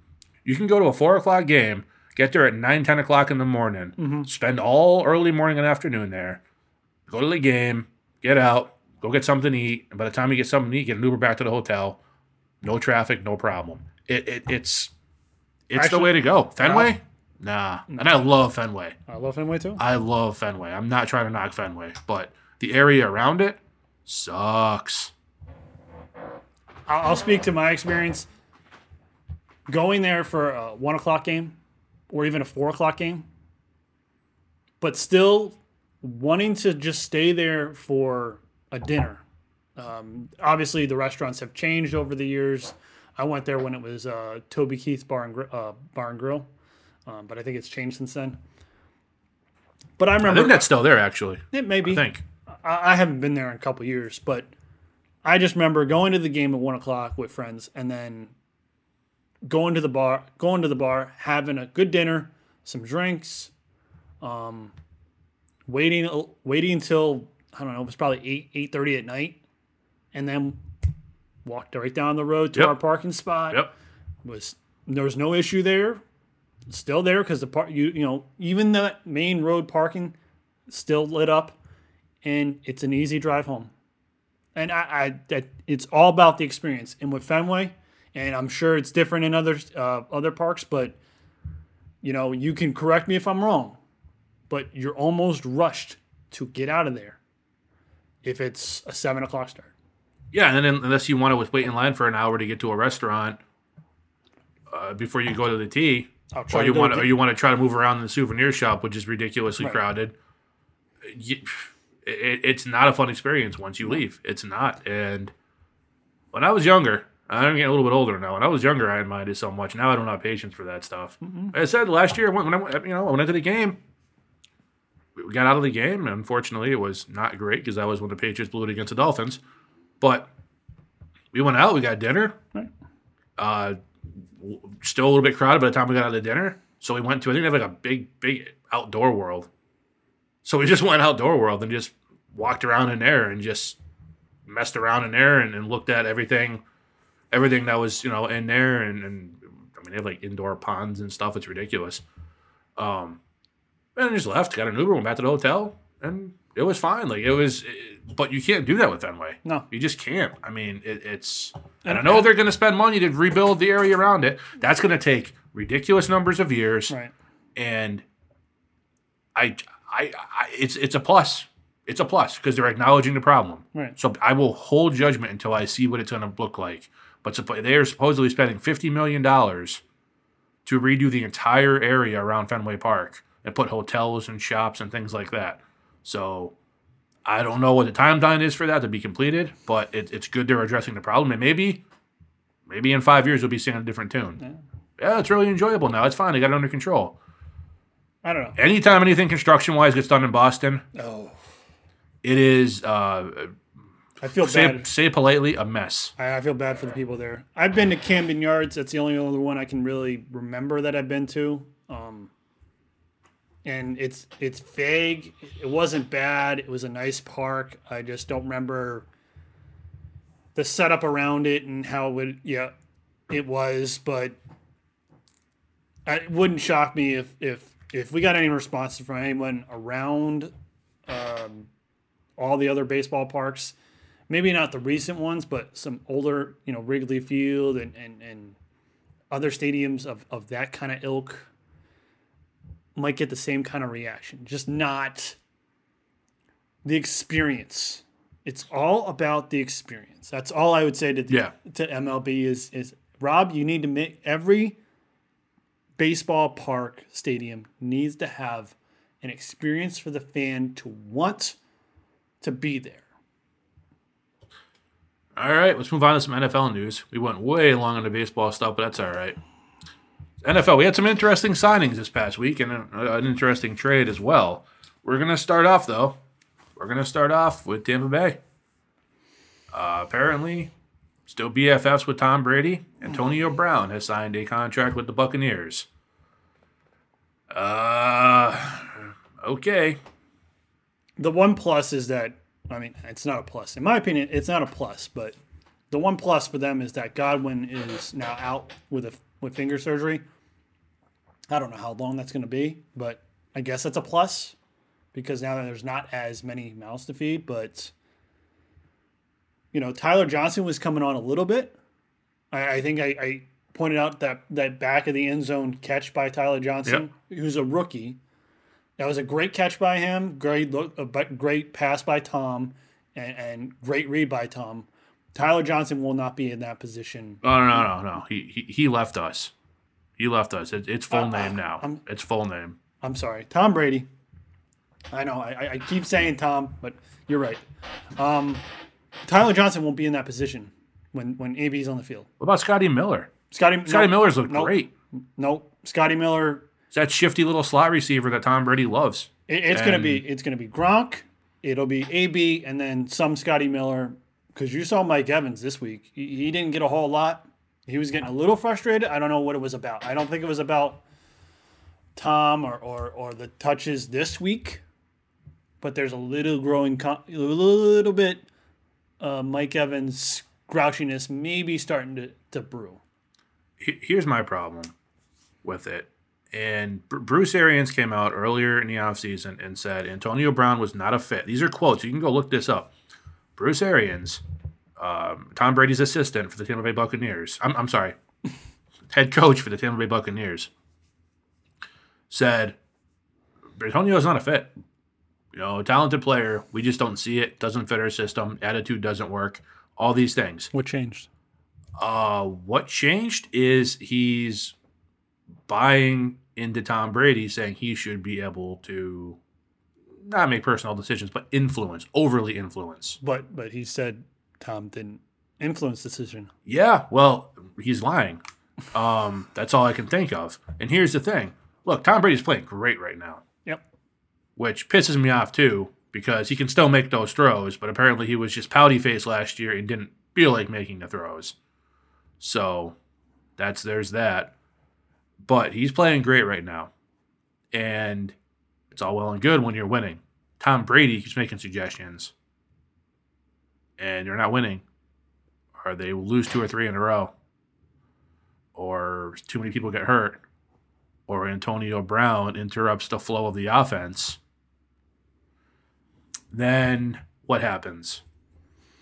you can go to a four o'clock game, get there at nine ten o'clock in the morning, spend all early morning and afternoon there, go to the game, get out, go get something to eat, and by the time you get something to eat, get an Uber back to the hotel. No traffic, no problem. It, it it's it's the way to go. Fenway, nah, and I love Fenway. I love Fenway too. I love Fenway. I'm not trying to knock Fenway, but the area around it sucks. I'll, I'll speak to my experience going there for a one o'clock game or even a four o'clock game, but still wanting to just stay there for a dinner. Um, obviously, the restaurants have changed over the years. I went there when it was uh, Toby Keith Bar and, Gr- uh, Bar and Grill, um, but I think it's changed since then. But I remember I think that's still there, actually. it may be. I think. I, I haven't been there in a couple years, but I just remember going to the game at one o'clock with friends, and then going to the bar, going to the bar, having a good dinner, some drinks, um, waiting, waiting until I don't know, it was probably eight eight thirty at night, and then walked right down the road to Yep. our parking spot. Yep. Was there was no issue there, still there because the part you you know even the main road parking still lit up and it's an easy drive home. And I, I that it's all about the experience. And with Fenway, and I'm sure it's different in other uh, other parks, but you know you can correct me if I'm wrong, but you're almost rushed to get out of there if it's a seven o'clock start. Yeah, and then unless you want to wait in line for an hour to get to a restaurant uh, before you go to the T, or you want to, or you want to try to move around in the souvenir shop, which is ridiculously Right. crowded. You, it, it's not a fun experience once you leave. It's not. And when I was younger, I'm getting a little bit older now. When I was younger, I didn't mind it so much. Now I don't have patience for that stuff. Like I said last year when, when I went- you know I went into the game. We got out of the game, unfortunately, it was not great because that was when the Patriots blew it against the Dolphins. But we went out, we got dinner. Right. Uh, still a little bit crowded by the time we got out of the dinner. So we went to I think they have like a big, big outdoor world. So we just went outdoor world and just walked around in there and just messed around in there and, and looked at everything, everything that was you know in there and, and I mean they have like indoor ponds and stuff. It's ridiculous. Um, and just left, got an Uber, went back to the hotel, and it was fine. Like it was, but you can't do that with Fenway. No. You just can't. I mean, it, it's. And I know they're going to spend money to rebuild the area around it. That's going to take ridiculous numbers of years, Right. and I, I, I, it's it's a plus. It's a plus because they're acknowledging the problem. Right. So I will hold judgment until I see what it's going to look like. But suppo- they are supposedly spending fifty million dollars to redo the entire area around Fenway Park and put hotels and shops and things like that. So I don't know what the timeline is for that to be completed, but it, it's good they're addressing the problem. And maybe, maybe in five years we'll be singing a different tune. Yeah, it's really enjoyable now. It's fine. They got it under control. I don't know. Anytime anything construction wise gets done in Boston, Oh, it is uh, I feel say bad. say politely a mess. I, I feel bad for the people there. I've been to Camden Yards. That's the only other one I can really remember that I've been to. Um, and it's it's vague. It wasn't bad. It was a nice park. I just don't remember the setup around it and how it would. Yeah, it was, but it wouldn't shock me if if if we got any responses from anyone around um, all the other baseball parks maybe not the recent ones, but some older, you know, Wrigley Field and and, and other stadiums of, of that kind of ilk might get the same kind of reaction. Just not the experience. It's all about the experience. That's all I would say to the, Yeah. to MLB is is Rob, you need to make every baseball park stadium needs to have an experience for the fan to want to be there. All right, let's move on to some NFL news. We went way long on the baseball stuff, but that's all right. NFL, we had some interesting signings this past week and an, interesting trade as well. We're going to start off, though. We're going to start off with Tampa Bay. Uh, apparently, still BFFs with Tom Brady. Antonio Brown has signed a contract with the Buccaneers. Uh, okay. The one plus is that I mean it's not a plus in my opinion. It's not a plus, but the one plus for them is that Godwin is now out with a with finger surgery. I don't know how long that's going to be, but I guess that's a plus because now there's not as many mouths to feed. But you know, Tyler Johnson was coming on a little bit. I, I think I, I pointed out that that back of the end zone catch by Tyler Johnson, who's a rookie. That was a great catch by him. Great look, a great pass by Tom, and, and great read by Tom. Tyler Johnson will not be in that position. Oh, no, no, no, no. He, he, he left us. He left us. It, it's full Uh, name now. I'm- it's full name. I'm sorry, Tom Brady. I know I, I- keep saying Tom, but you're right. Um, Tyler Johnson won't be in that position when when AB's on the field. What about Scotty Miller? Scotty Scotty nope, Miller's looked nope, great. Nope. Scotty Miller. It's that shifty little slot receiver that Tom Brady loves. It, it's gonna be it's gonna be Gronk. It'll be AB and then some Scotty Miller because you saw Mike Evans this week. He, didn't get a whole lot. He was getting a little frustrated. I don't know what it was about. I don't think it was about Tom or or, or the touches this week. But there's a little growing, a little bit, uh, Mike Evans grouchiness maybe starting to, to brew. Here's my problem with it. And Bruce Arians came out earlier in the offseason and said Antonio Brown was not a fit. These are quotes. You can go look this up. Bruce Arians, um, Tom Brady's assistant for the Tampa Bay Buccaneers. I'm, I'm sorry, head coach for the Tampa Bay Buccaneers, said Antonio's not a fit. You know, talented player. We just don't see it. Doesn't fit our system. Attitude doesn't work. All these things. What changed? Uh, what changed is he's buying into Tom Brady, saying he should be able to not make personal decisions, but influence, overly influence. But but he said Tom didn't influence decision. Yeah, well, he's lying. Um, that's all I can think of. And here's the thing: look, Tom Brady's playing great right now, Yep. which pisses me off too because he can still make those throws, but apparently he was just pouty faced last year and didn't feel like making the throws. So that's there's that. But he's playing great right now. And it's all well and good when you're winning. Tom Brady keeps making suggestions. And you're not winning. Or they lose two or three in a row. Or too many people get hurt. Or Antonio Brown interrupts the flow of the offense. Then what happens?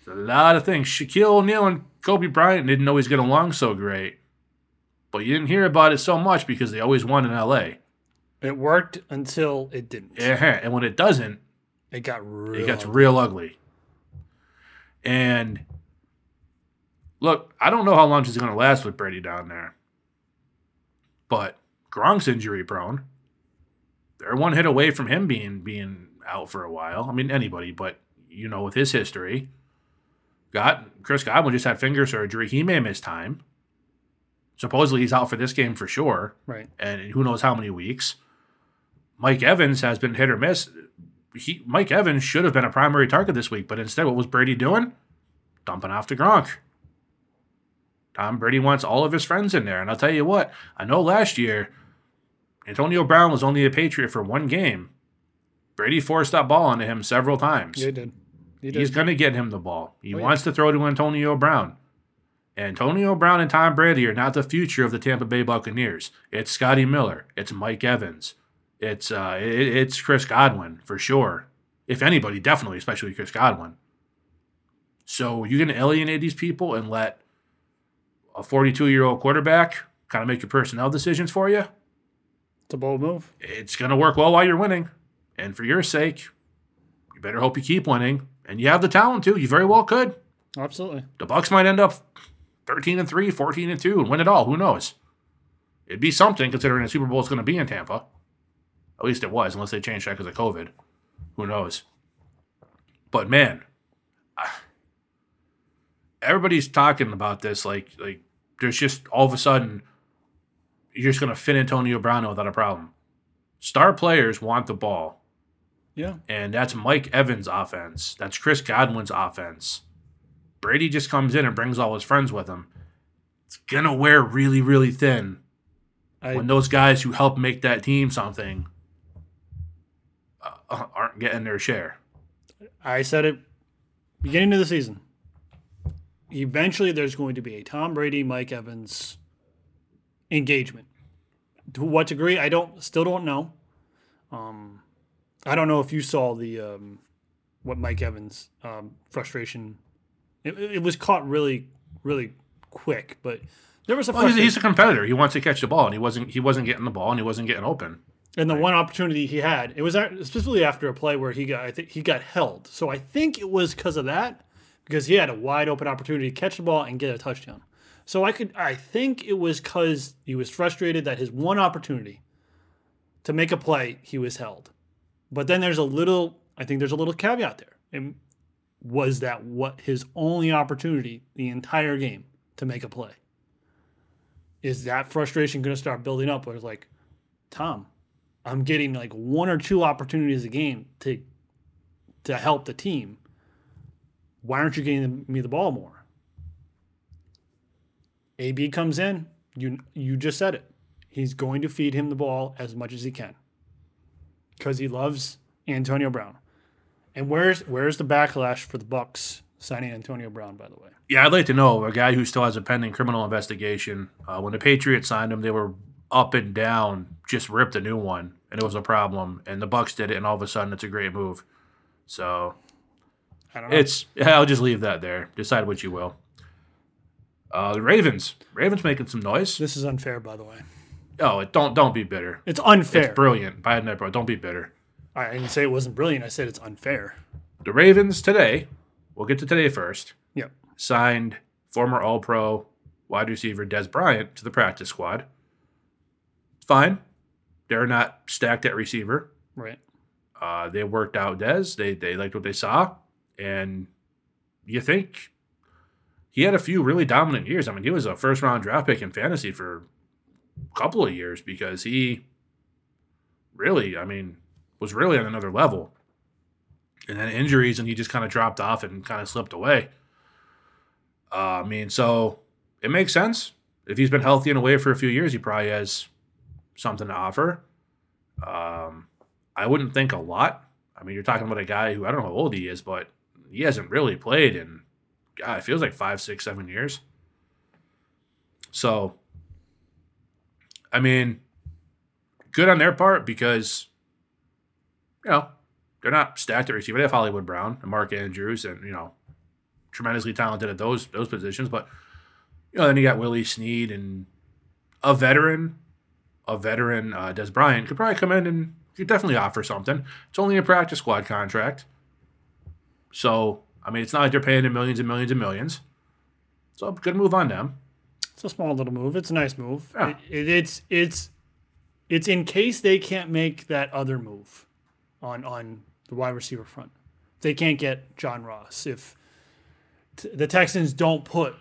a lot of things. Shaquille O'Neal and Kobe Bryant didn't always get along so great. But you didn't hear about it so much because they always won in LA. It worked until it didn't. Yeah, and when it doesn't, It got real. it gets real ugly. And look, I don't know how long she's going to last with Brady down there. But Gronk's injury prone. They're one hit away from him being being out for a while. I mean anybody, but you know with his history, got Chris Godwin just had finger surgery. He may miss time. Supposedly he's out for this game for sure right. and who knows how many weeks. Mike Evans has been hit or miss. He Mike Evans should have been a primary target this week, but instead, what was Brady doing? Dumping off to Gronk. Tom Brady wants all of his friends in there, and I'll tell you what. I know last year, Antonio Brown was only a Patriot for one game. Brady forced that ball onto him several times. Yeah, it did. He He's going to get him the ball. He Oh, yeah. wants to throw to Antonio Brown. Antonio Brown and Tom Brady are not the future of the Tampa Bay Buccaneers. It's Scotty Miller. It's Mike Evans. It's uh, it, it's Chris Godwin for sure. If anybody, definitely, especially Chris Godwin. So you're going to alienate these people and let a 42 year old quarterback kind of make your personnel decisions for you. It's a bold move. It's going to work well while you're winning. And for your sake, you better hope you keep winning. And you have the talent too. You very well could. Absolutely. The Bucks might end up 13 and 3, 14 and 2 and win it all. Who knows? It'd be something considering the Super Bowl is going to be in Tampa. At least it was, unless they changed that because of COVID. Who knows? But man, everybody's talking about this like like there's just all of a sudden you're just going to fit Antonio Brown without a problem. Star players want the ball. Yeah. And that's Mike Evans' offense. That's Chris Godwin's offense. Brady just comes in and brings all his friends with him. It's going to wear really, really thin I, when those guys who help make that team something aren't getting their share. I said it beginning of the season. Eventually, there's going to be a Tom Brady, Mike Evans engagement. To what degree, I don't still don't know. Um, I don't know if you saw the um, what Mike Evans um, frustration. It, it was caught really, really quick, but there was a Well, he's, he's a competitor. He wants to catch the ball, and he wasn't. He wasn't getting the ball, and he wasn't getting open. And the one opportunity he had, it was specifically after a play where he got, I think he got held. So I think it was because of that, because he had a wide open opportunity to catch the ball and get a touchdown. So I could, I think it was because he was frustrated that his one opportunity to make a play, he was held. But then there's a little, I think there's a little caveat there. And was that what his only opportunity the entire game to make a play? Is that frustration going to start building up where it's like, Tom, I'm getting like one or two opportunities a game to to help the team. Why aren't you getting me the ball more? AB comes in. You you just said it. He's going to feed him the ball as much as he can because he loves Antonio Brown. And where's where's the backlash for the Bucks signing Antonio Brown? By the way, Yeah, I'd like to know a guy who still has a pending criminal investigation. Uh, when the Patriots signed him, they were up and down, just ripped a new one, and it was a problem. And the Bucks did it, and all of a sudden, it's a great move. So I don't know. it's. I'll just leave that there. Decide what you will. Uh, the Ravens. Ravens making some noise. this is unfair, by the way. Oh, it, don't don't be bitter. It's unfair. It's brilliant. Buy it, bro. Don't be bitter. I didn't say it wasn't brilliant. I said it's unfair. The Ravens today. We'll get to today first. Yep. signed former All Pro wide receiver Dez Bryant to the practice squad. Fine. They're not stacked at receiver. Right. Uh, they worked out Dez. They they liked what they saw, and you think he had a few really dominant years. I mean, he was a first round draft pick in fantasy for a couple of years because he really, I mean, was really on another level. And then injuries, and he just kind of dropped off and kind of slipped away. Uh, I mean, so it makes sense. If he's been healthy and away for a few years, he probably has something to offer. Um, I wouldn't think a lot. I mean, you're talking about a guy who I don't know how old he is, but he hasn't really played in, God, it feels like five, six, seven years. So, I mean, good on their part because, you know, they're not stacked at receiver. They have Hollywood Brown and Mark Andrews, and you know, tremendously talented at those those positions. But you know, then you got Willie Snead and a veteran, a veteran uh, Dez Bryant could probably come in and could definitely offer something. It's only a practice squad contract, so I mean, it's not like they're paying him millions and millions and millions. So good move on them. It's a small little move. It's a nice move. Yeah. It, it, it's it's it's in case they can't make that other move on on the wide receiver front. They can't get John Ross. If t- the Texans don't put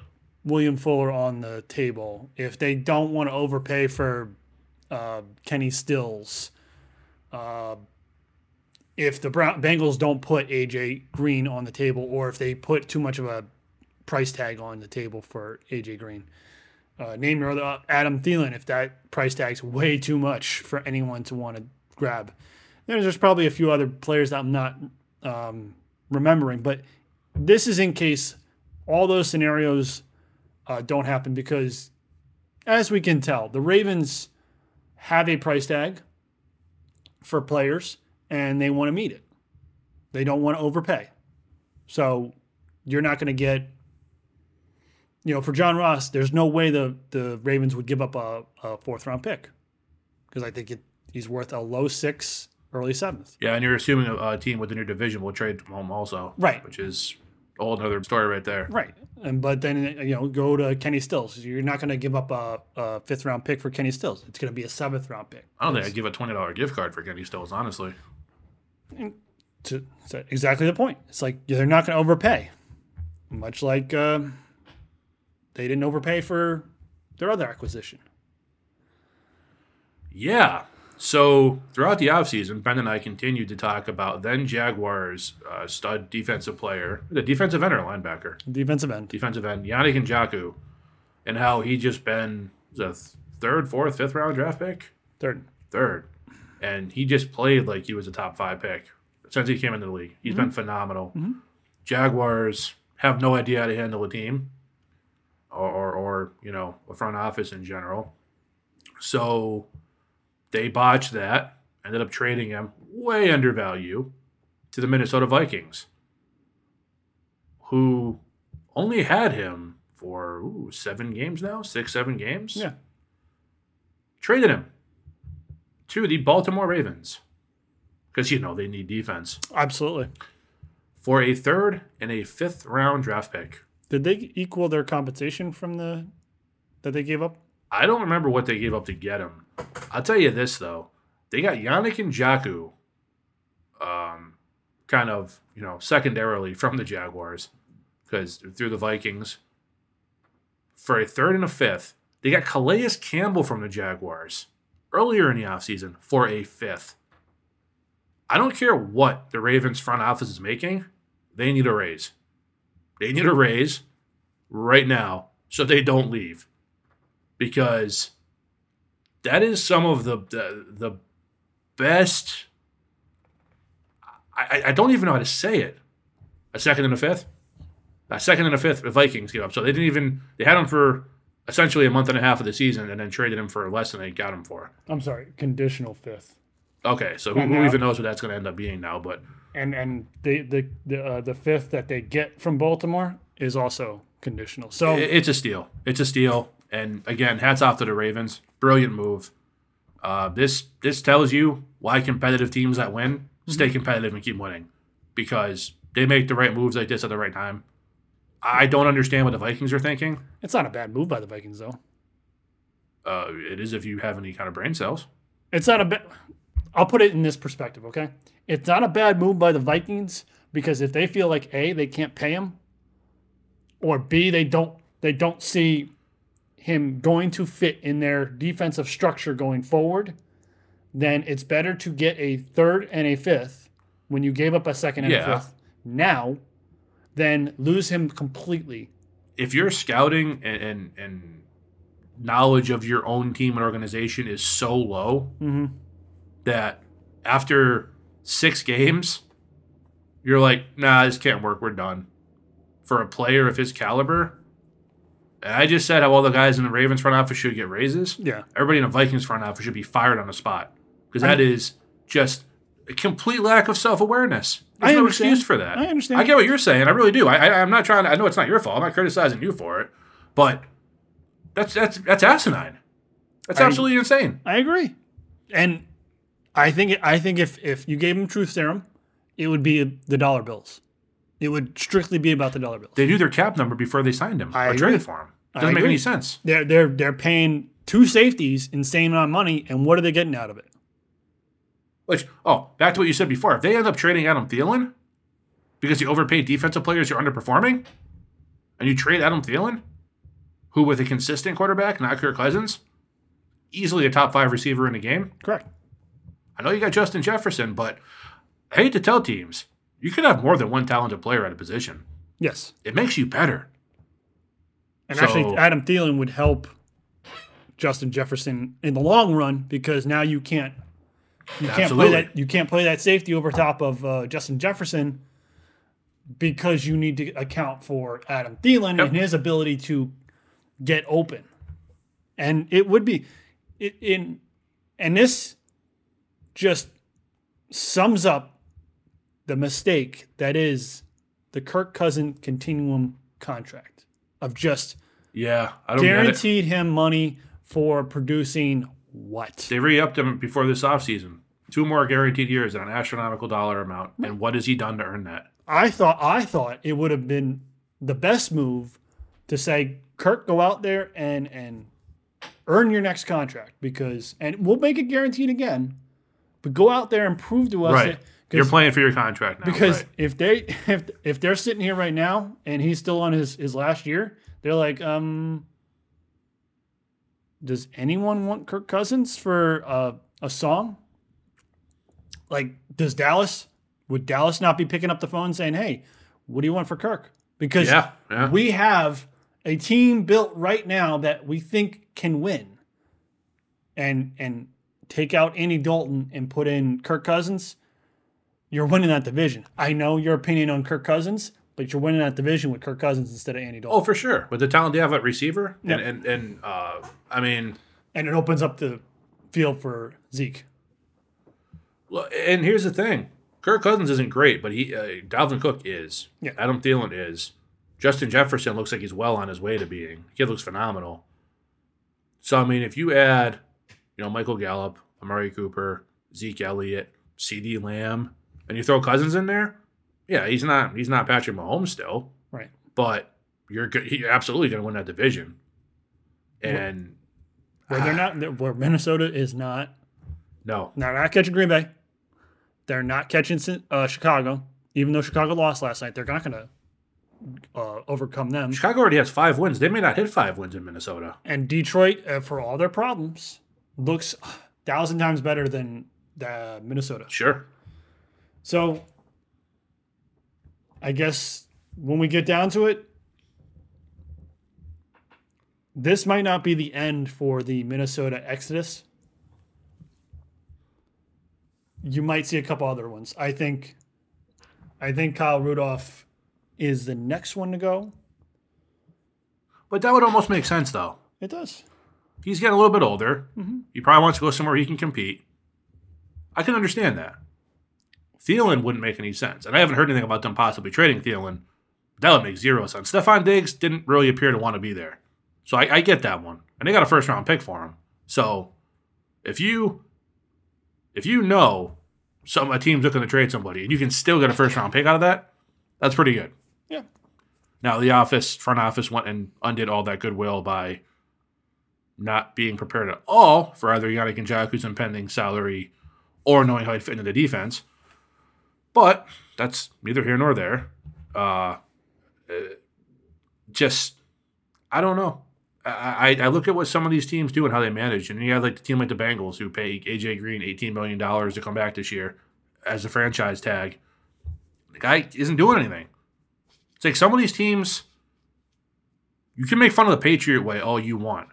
William Fuller on the table, if they don't want to overpay for uh, Kenny Stills, uh, if the Brown, Bengals don't put AJ Green on the table, or if they put too much of a price tag on the table for AJ Green. Uh, name your other uh, Adam Thielen if that price tag's way too much for anyone to want to grab. There's, there's probably a few other players that I'm not um, remembering, but this is in case all those scenarios uh, don't happen because, as we can tell, the Ravens have a price tag for players and they want to meet it. They don't want to overpay. So you're not going to get. You know, for John Ross, there's no way the the Ravens would give up a, a fourth round pick because I think it, he's worth a low six, early seventh. Yeah, and you're assuming a, a team within your division will trade him also, Right. Which is a whole another story right there. Right. And but then you know go to Kenny Stills. You're not going to give up a, a fifth round pick for Kenny Stills. It's going to be a seventh round pick. I don't think I'd give a twenty dollar gift card for Kenny Stills, honestly. To, to exactly the point. It's like they're not going to overpay, much like uh, they didn't overpay for their other acquisition. Yeah. So throughout the offseason, Ben and I continued to talk about then Jaguars uh, stud defensive player, the defensive end or linebacker, Defensive end. defensive end Yannick Ngakoue, and how he just been the third, fourth, fifth round draft pick, Third. third, and he just played like he was a top five pick since he came into the league. He's been phenomenal. Jaguars have no idea how to handle a team, or, or or you know a front office in general. So they botched that. Ended up trading him way under value to the Minnesota Vikings, who only had him for ooh, seven games now, six, seven games. Yeah. Traded him to the Baltimore Ravens because you know they need defense Absolutely. for a third and a fifth round draft pick. Did they equal their compensation from the that they gave up? I don't remember what they gave up to get him. I'll tell you this though, they got Yannick Ngakoue, um, kind of you know secondarily from the Jaguars, because through the Vikings. For a third and a fifth, they got Calais Campbell from the Jaguars earlier in the offseason for a fifth. I don't care what the Ravens front office is making, they need a raise. They need a raise right now so they don't leave because that is some of the the, the best. I, I don't even know how to say it. A second and a fifth. A second and a fifth. The Vikings gave up, so they didn't even. They had him for essentially a month and a half of the season, and then traded him for less than they got him for. I'm sorry, conditional fifth. Okay, so who, who even knows what that's going to end up being now? But And and the the the, uh, the fifth that they get from Baltimore is also conditional. So It's a steal. It's a steal. And again, hats off to the Ravens. Brilliant move. Uh, this this tells you why competitive teams that win stay competitive and keep winning because they make the right moves like this at the right time. I don't understand what the Vikings are thinking. it's not a bad move by the Vikings though. Uh, it is if you have any kind of brain cells. It's not a bad. I'll put it in this perspective, okay? It's not a bad move by the Vikings because if they feel like a they can't pay him, or b they don't they don't see him going to fit in their defensive structure going forward, then it's better to get a third and a fifth when you gave up a second and Yeah. a fifth now, than lose him completely. If your scouting and, and, and knowledge of your own team and organization is so low mm-hmm. that after six games, you're like, nah, this can't work. We're done. For a player of his caliber, I just said how all the guys in the Ravens front office should get raises. Yeah. Everybody in the Vikings front office should be fired on the spot because that is just a complete lack of self awareness. There's I no understand. excuse for that. I understand. I get what you're saying. I really do. I, I, I'm not trying. To, I know it's not your fault. I'm not criticizing you for it, but that's that's that's asinine. That's I- absolutely insane. I agree, and I think I think if if you gave him truth serum, it would be the dollar bills. It would strictly be about the dollar bills. They knew their cap number before they signed him I or agree. traded for him. Doesn't make agree. any sense. They're they're they're paying two safeties insane amount of money, and what are they getting out of it? Which, oh, back to what you said before. If they end up trading Adam Thielen because you overpaid defensive players you're underperforming, and you trade Adam Thielen, who with a consistent quarterback, not Kirk Cousins, easily a top five receiver in the game. Correct. I know you got Justin Jefferson, but I hate to tell teams, you can have more than one talented player at a position. Yes, It makes you better. and So- actually, Adam Thielen would help Justin Jefferson in the long run because now you can't you can't Absolutely. play that you can't play that safety over top of uh, Justin Jefferson because you need to account for Adam Thielen Yep. and his ability to get open. And it would be it, in and this just sums up the mistake that is the Kirk Cousin continuum contract of just Yeah, I don't guaranteed him money for producing what? They re-upped him before this offseason. Two more guaranteed years at an astronomical dollar amount. And what has he done to earn that? I thought I thought it would have been the best move to say, Kirk, go out there and and earn your next contract because and we'll make it guaranteed again. But go out there and prove to us Right. that You're playing for your contract now. because right. if they if if they're sitting here right now and he's still on his his last year, they're like, um, does anyone want Kirk Cousins for uh, a song? Like, does Dallas? Would Dallas not be picking up the phone saying, "Hey, what do you want for Kirk?" Because Yeah, yeah. we have a team built right now that we think can win, and and take out Andy Dalton and put in Kirk Cousins you're winning that division. I know your opinion on Kirk Cousins, but you're winning that division with Kirk Cousins instead of Andy Dalton. Oh, for sure. With the talent they have at receiver, Yep. and and, and uh, I mean, And it opens up the field for Zeke. Well, and here's the thing: Kirk Cousins isn't great, but he uh, Dalvin Cook is. Yeah. Adam Thielen is. Justin Jefferson looks like he's well on his way to being. Kid looks phenomenal. So I mean, if you add, you know, Michael Gallup, Amari Cooper, Zeke Elliott, CeeDee Lamb, and you throw Cousins in there, yeah, he's not he's not Patrick Mahomes still, Right. but you're go- you're absolutely going to win that division. And Where they're not where Minnesota is not no, they're not catching Green Bay. They're not catching uh, Chicago. Even though Chicago lost last night, they're not going to uh, overcome them. Chicago already has five wins. They may not hit five wins in Minnesota. And Detroit, uh, for all their problems, looks a thousand times better than uh, Minnesota. Sure. So I guess when we get down to it, this might not be the end for the Minnesota Exodus. You might see a couple other ones. I think I think Kyle Rudolph is the next one to go. But that would almost make sense, though. It does. He's getting a little bit older. Mm-hmm. He probably wants to go somewhere he can compete. I can understand that. Thielen wouldn't make any sense. And I haven't heard anything about them possibly trading Thielen. That would make zero sense. Stefon Diggs didn't really appear to want to be there. So I, I get that one. And they got a first round pick for him. So if you if you know some a team's looking to trade somebody and you can still get a first round pick out of that, that's pretty good. Yeah. Now the office front office went and undid all that goodwill by not being prepared at all for either Yannick Ngakoue's impending salary or knowing how he'd fit into the defense. But that's neither here nor there. Uh, just, I don't know. I, I, I look at what some of these teams do and how they manage, and you have like the team like the Bengals who pay AJ Green eighteen million dollars to come back this year as a franchise tag. The guy isn't doing anything. It's like some of these teams, you can make fun of the Patriot way all you want.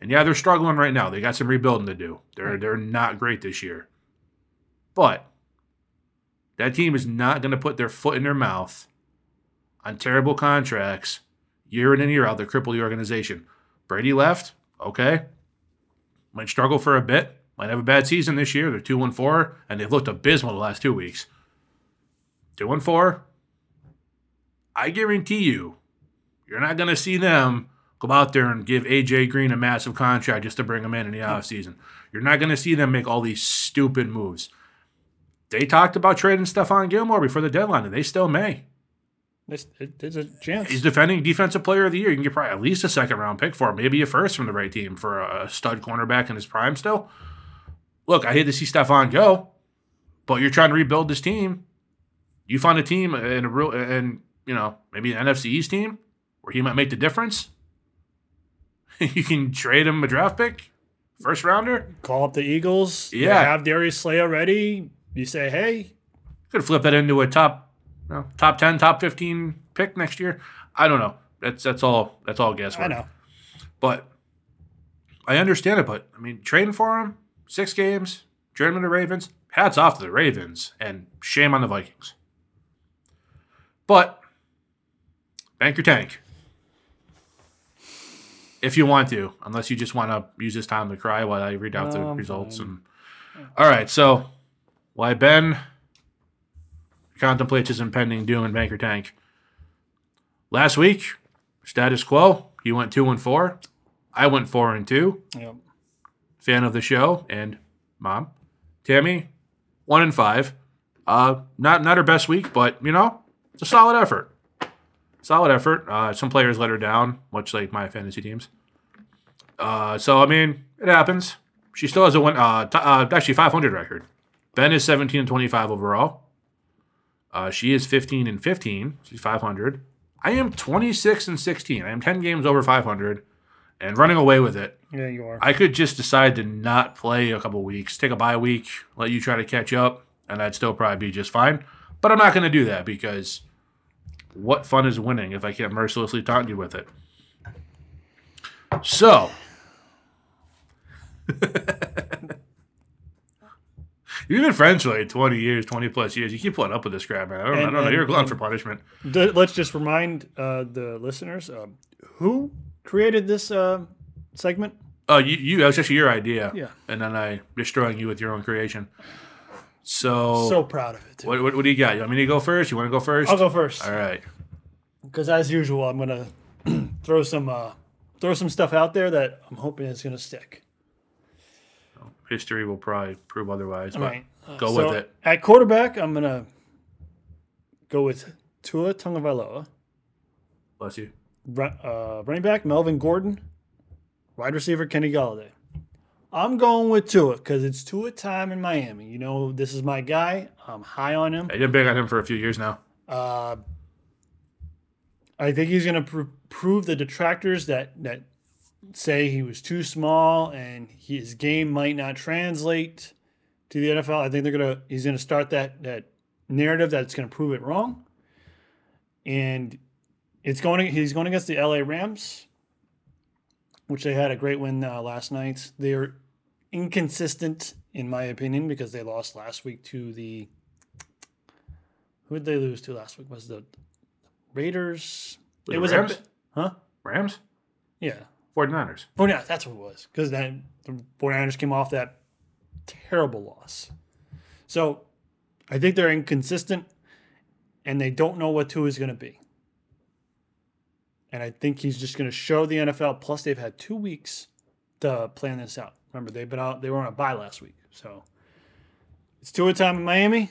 And yeah, they're struggling right now. They got some rebuilding to do. They're they're not great this year. But that team is not going to put their foot in their mouth on terrible contracts year in and year out that cripple the organization. Brady left, okay. Might struggle for a bit. Might have a bad season this year. They're two and four, and they've looked abysmal the last two weeks. Two and four. I guarantee you, you're not going to see them go out there and give AJ Green a massive contract just to bring him in in the offseason. You're not going to see them make all these stupid moves. They talked about trading Stephon Gilmore before the deadline, and they still may. There's, there's a chance. He's defending Defensive Player of the Year. You can get probably at least a second round pick for him, maybe a first from the right team for a stud cornerback in his prime still. Look, I hate to see Stephon go, but you're trying to rebuild this team. You find a team in a real and you know maybe an NFC East team where he might make the difference. you can trade him a draft pick, first rounder. Call up the Eagles. Yeah. have Darius Slay already. You say, hey, Could flip that into a top, you know, top ten, top fifteen pick next year. I don't know. That's that's all. That's all guesswork. I know. But I understand it. But I mean, trading for him, six games, trading him to Ravens. Hats off to the Ravens, and shame on the Vikings. But bank your tank if you want to, unless you just want to use this time to cry while I read out the I'm results. fine. And all right, so why Ben contemplates his impending doom in Banker tank. last week, status quo. You went two and four. I went four and two. Yep. Fan of the show and mom. Tammy, one and five. Uh, not not her best week, but you know, it's a solid effort. Solid effort. Uh, some players let her down, much like my fantasy teams. Uh, so I mean, it happens. She still has a one. Uh, t- uh actually 500 record. Ben is 17 and 25 overall. Uh, she is 15 and 15. She's 500. I am 26 and 16. I am 10 games over 500 and running away with it. Yeah, you are. I could just decide to not play a couple weeks, take a bye week, let you try to catch up, and I'd still probably be just fine. But I'm not going to do that because what fun is winning if I can't mercilessly taunt you with it? So. You've been friends for like 20 years, 20 plus years. You keep putting up with this crap, man. I don't, I don't know. You're a glutton for punishment. D- let's just remind uh, the listeners um, who created this uh, segment. Oh, you, you, that was actually your idea. Yeah. And then I destroying you with your own creation. So, So proud of it. what, what, what do you got? You want me to go first? You want to go first? I'll go first All right. because, as usual, I'm gonna throw some uh, throw some stuff out there that I'm hoping is gonna stick. History will probably prove otherwise, but Right. go So, with it. At quarterback, I'm gonna go with Tua Tagovailoa. Bless you. Uh, running back Melvin Gordon, wide receiver Kenny Golladay. I'm going with Tua because it's Tua time in Miami. You know, this is my guy. I'm high on him. I've been big on him for a few years now. Uh, I think he's going to pr- prove the detractors that that say he was too small and his game might not translate to the NFL. I think they're gonna he's going to start that that narrative that's going to prove it wrong. And it's going he's going against the LA Rams, which they had a great win uh, last night. They're inconsistent in my opinion because they lost last week to the who did they lose to last week? Was the Raiders? It it was Rams? a huh? Rams? Yeah. 49ers. Oh yeah, that's what it was. Because then the 49ers came off that terrible loss. So I think they're inconsistent and they don't know what Tua is going to be. And I think he's just going to show the NFL. Plus, they've had two weeks to plan this out. Remember, they've been out, they were on a bye last week. So it's Tua time in Miami.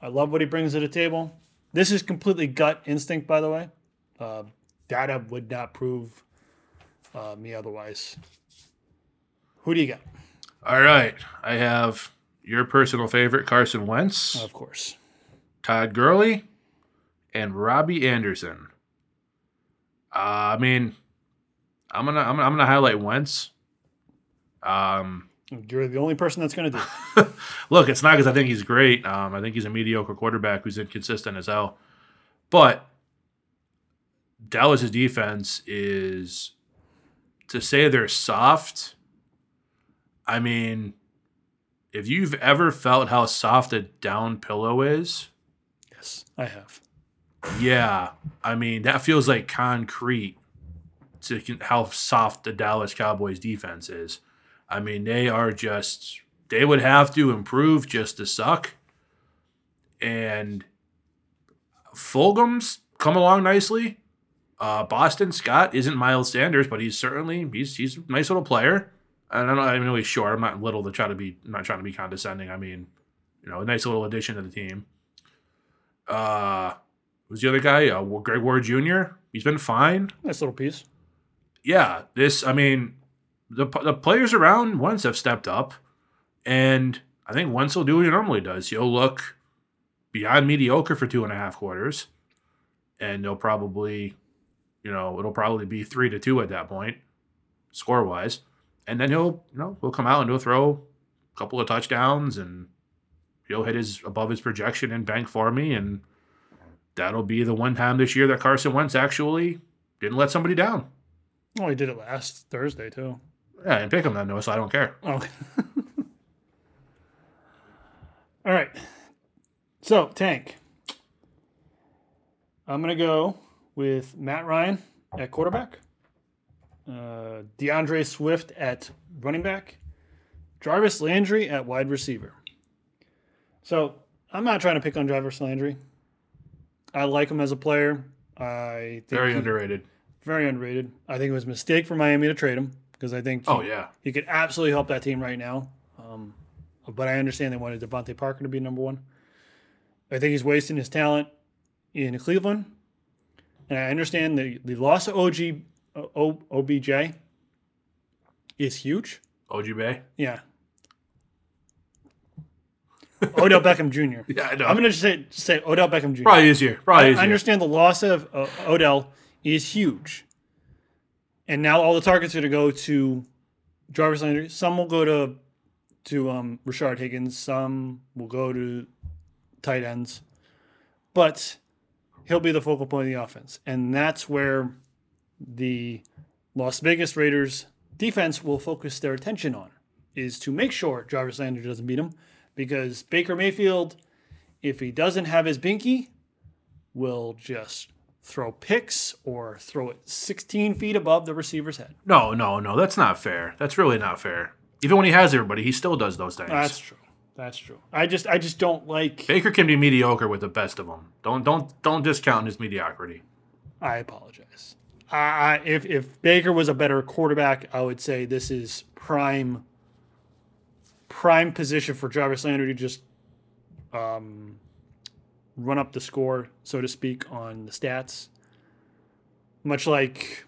I love what he brings to the table. This is completely gut instinct, by the way. Uh, data would not prove uh, me otherwise. Who do you got? All right. I have your personal favorite, Carson Wentz, Of course. Todd Gurley, and Robbie Anderson. Uh, I mean, I'm gonna I'm gonna, I'm gonna highlight Wentz. Um, You're the only person that's going to do. it. look, it's not because I think he's great. Um, I think he's a mediocre quarterback who's inconsistent as hell. But Dallas's defense is to say they're soft. I mean, if you've ever felt how soft a down pillow is, Yes, I have. yeah, I mean that feels like concrete to how soft the Dallas Cowboys defense is. I mean they are just they would have to improve just to suck. And Fulgham's come along nicely. Uh, Boston Scott isn't Miles Sanders, but he's certainly he's he's a nice little player. And I don't I know he's short. I'm not little to try to be I'm not trying to be condescending. I mean, you know, a nice little addition to the team. Uh who's the other guy? Uh, Greg Ward Jr. He's been fine. Nice little piece. Yeah, this. I mean, the the players around Wentz have stepped up, and I think Wentz will do what he normally does. He'll look beyond mediocre for two and a half quarters, and they'll probably, you know, it'll probably be three to two at that point, score wise, and then he'll, you know, he'll come out and he'll throw a couple of touchdowns and he'll hit his above his projection and bank for me and that'll be the one time this year that Carson Wentz actually didn't let somebody down. Oh, he did it last Thursday too. Yeah, and pick him then, though, so I don't care. Oh. All right. So, Tank. I'm going to go with Matt Ryan at quarterback, uh, DeAndre Swift at running back, Jarvis Landry at wide receiver. So, I'm not trying to pick on Jarvis Landry. I like him as a player. I think Very he- underrated. very underrated. I think it was a mistake for Miami to trade him because I think he, Oh yeah. he could absolutely help that team right now. Um, but I understand they wanted DeVante Parker to be number one. I think he's wasting his talent in Cleveland. And I understand the, the loss of OG, o, OBJ is huge. OG Bay. Yeah. Odell Beckham Jr. Yeah, I know. I'm going to just say, say Odell Beckham Jr. Probably easier. Probably I, easier. I understand the loss of uh, Odell is huge. And now all the targets are going to go to Jarvis Landry. Some will go to to um, Rashard Higgins. Some will go to tight ends. But he'll be the focal point of the offense. And that's where the Las Vegas Raiders defense will focus their attention on is to make sure Jarvis Landry doesn't beat him because Baker Mayfield, if he doesn't have his binky, will just throw picks or throw it 16 feet above the receiver's head. No, no, no. That's not fair. That's really not fair. Even when he has everybody, he still does those things. That's true. That's true. I just I just don't like Baker can be mediocre with the best of them. Don't don't don't discount his mediocrity. I apologize. I if if Baker was a better quarterback, I would say this is prime prime position for Jarvis Landry to just um, run up the score, so to speak, on the stats. Much like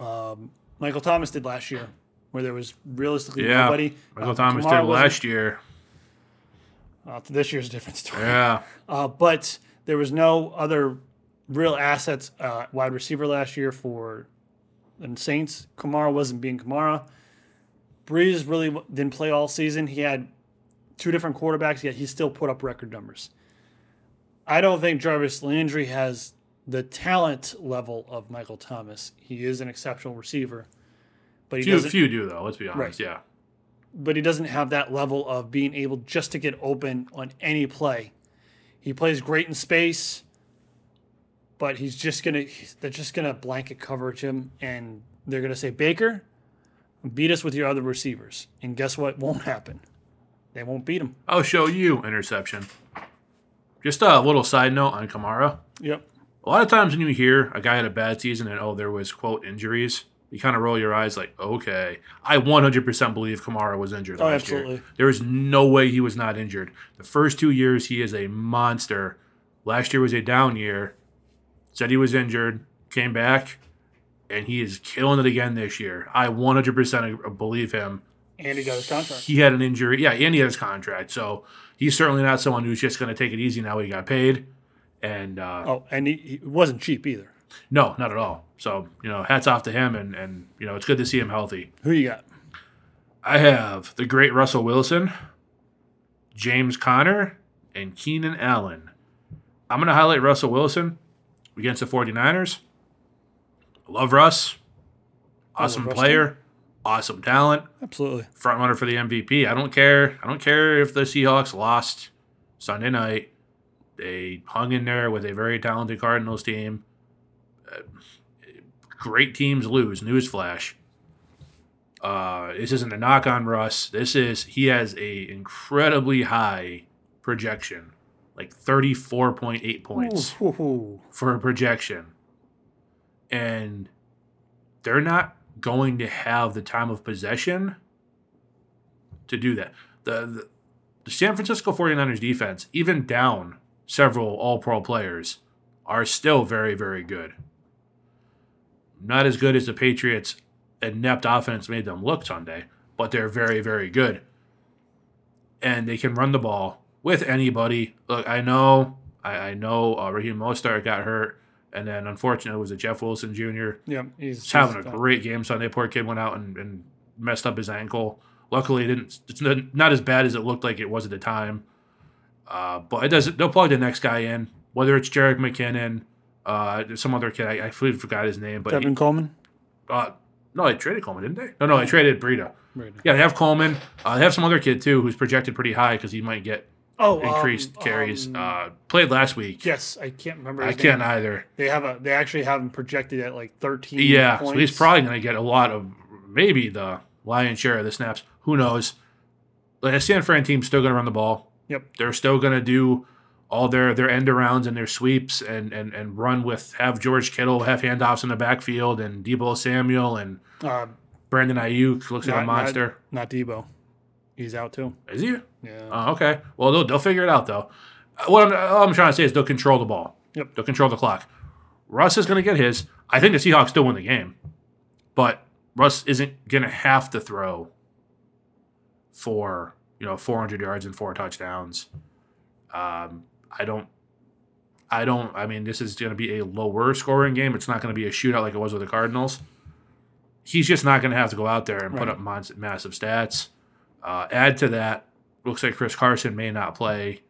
um, Michael Thomas did last year, where there was realistically Yeah, nobody. Michael Uh, Thomas Kamara did last year. Uh, this year's a different story. Yeah, Uh, but there was no other real assets uh, wide receiver last year for the Saints. Kamara wasn't being Kamara. Brees really didn't play all season. He had two different quarterbacks, yet he still put up record numbers. I don't think Jarvis Landry has the talent level of Michael Thomas. He is an exceptional receiver, but he few doesn't. few do though. Let's be honest. Right. Yeah, but he doesn't have that level of being able just to get open on any play. He plays great in space, but he's just gonna they're just gonna blanket coverage him, and they're gonna say Baker, beat us with your other receivers, and guess what? Won't happen. They won't beat him. I'll show you interception. Just a little side note on Kamara. Yep. A lot of times when you hear a guy had a bad season and oh there was quote injuries, you kind of roll your eyes like okay. I 100% believe Kamara was injured Oh, last absolutely. year. There is no way he was not injured. The first two years he is a monster. Last year was a down year. Said he was injured, came back, and he is killing it again this year. I 100% believe him. And he got his contract. He had an injury. Yeah, and he had his contract. So he's certainly not someone who's just going to take it easy now he got paid. And uh, Oh, and he, he wasn't cheap either. No, not at all. So, you know, hats off to him. And, and, you know, it's good to see him healthy. Who you got? I have the great Russell Wilson, James Conner, and Keenan Allen. I'm going to highlight Russell Wilson against the 49ers. Love Russ. Awesome Russ player. Awesome talent. Absolutely. front runner for the MVP. I don't care. I don't care if the Seahawks lost Sunday night. They hung in there with a very talented Cardinals team. Great teams lose. Newsflash. Uh, this isn't a knock on Russ. This is he has a incredibly high projection, like thirty four point eight points Ooh, ooh, ooh. for a projection. And they're not going to have the time of possession to do that. The, the, the San Francisco 49ers defense, even down several all pro players, are still very, very good. Not as good as the Patriots' inept offense made them look Sunday, but they're very, very good. And they can run the ball with anybody. Look, I know, I, I know uh, Raheem Mostert got hurt, and then unfortunately it was a Jeff Wilson Jr. Yeah, he's, He's having a he's- great game Sunday. Poor kid went out and, and messed up his ankle. Luckily, it didn't. It's not, not as bad as it looked like it was at the time. Uh, but it doesn't. They'll plug the next guy in, whether it's Jerick McKinnon, uh, some other kid. I, I completely forgot his name, but he, Coleman. uh, no, they traded Coleman, didn't they? No, no, they traded Breida. Right. Yeah, they have Coleman. Uh, they have some other kid too who's projected pretty high because he might get Oh, increased um, carries. um, uh, played last week. yes, I can't remember. I his can't name. either. They have a. They actually have him projected at like thirteen. Yeah, points. so he's probably going to get a lot of maybe the lion's share of the snaps. Who knows? Like, the San Fran team's still going to run the ball. Yep. They're still going to do all their their end arounds and their sweeps and and and run with have George Kittle have handoffs in the backfield and Deebo Samuel and Uh, Brandon Aiyuk looks like a not- not- monster. Not, Deebo. He's out too. Is he? Yeah. Oh, okay. Well, they'll, they'll figure it out though. Uh, What I'm, all I'm trying to say is they'll control the ball. Yep. They'll control the clock. Russ is going to get his. I think the Seahawks still win the game, but Russ isn't going to have to throw for you know 400 yards and four touchdowns. Um, I don't. I don't. I mean, this is going to be a lower scoring game. It's not going to be a shootout like it was with the Cardinals. He's just not going to have to go out there and put up massive stats. Uh, add to that, looks like Chris Carson may not play.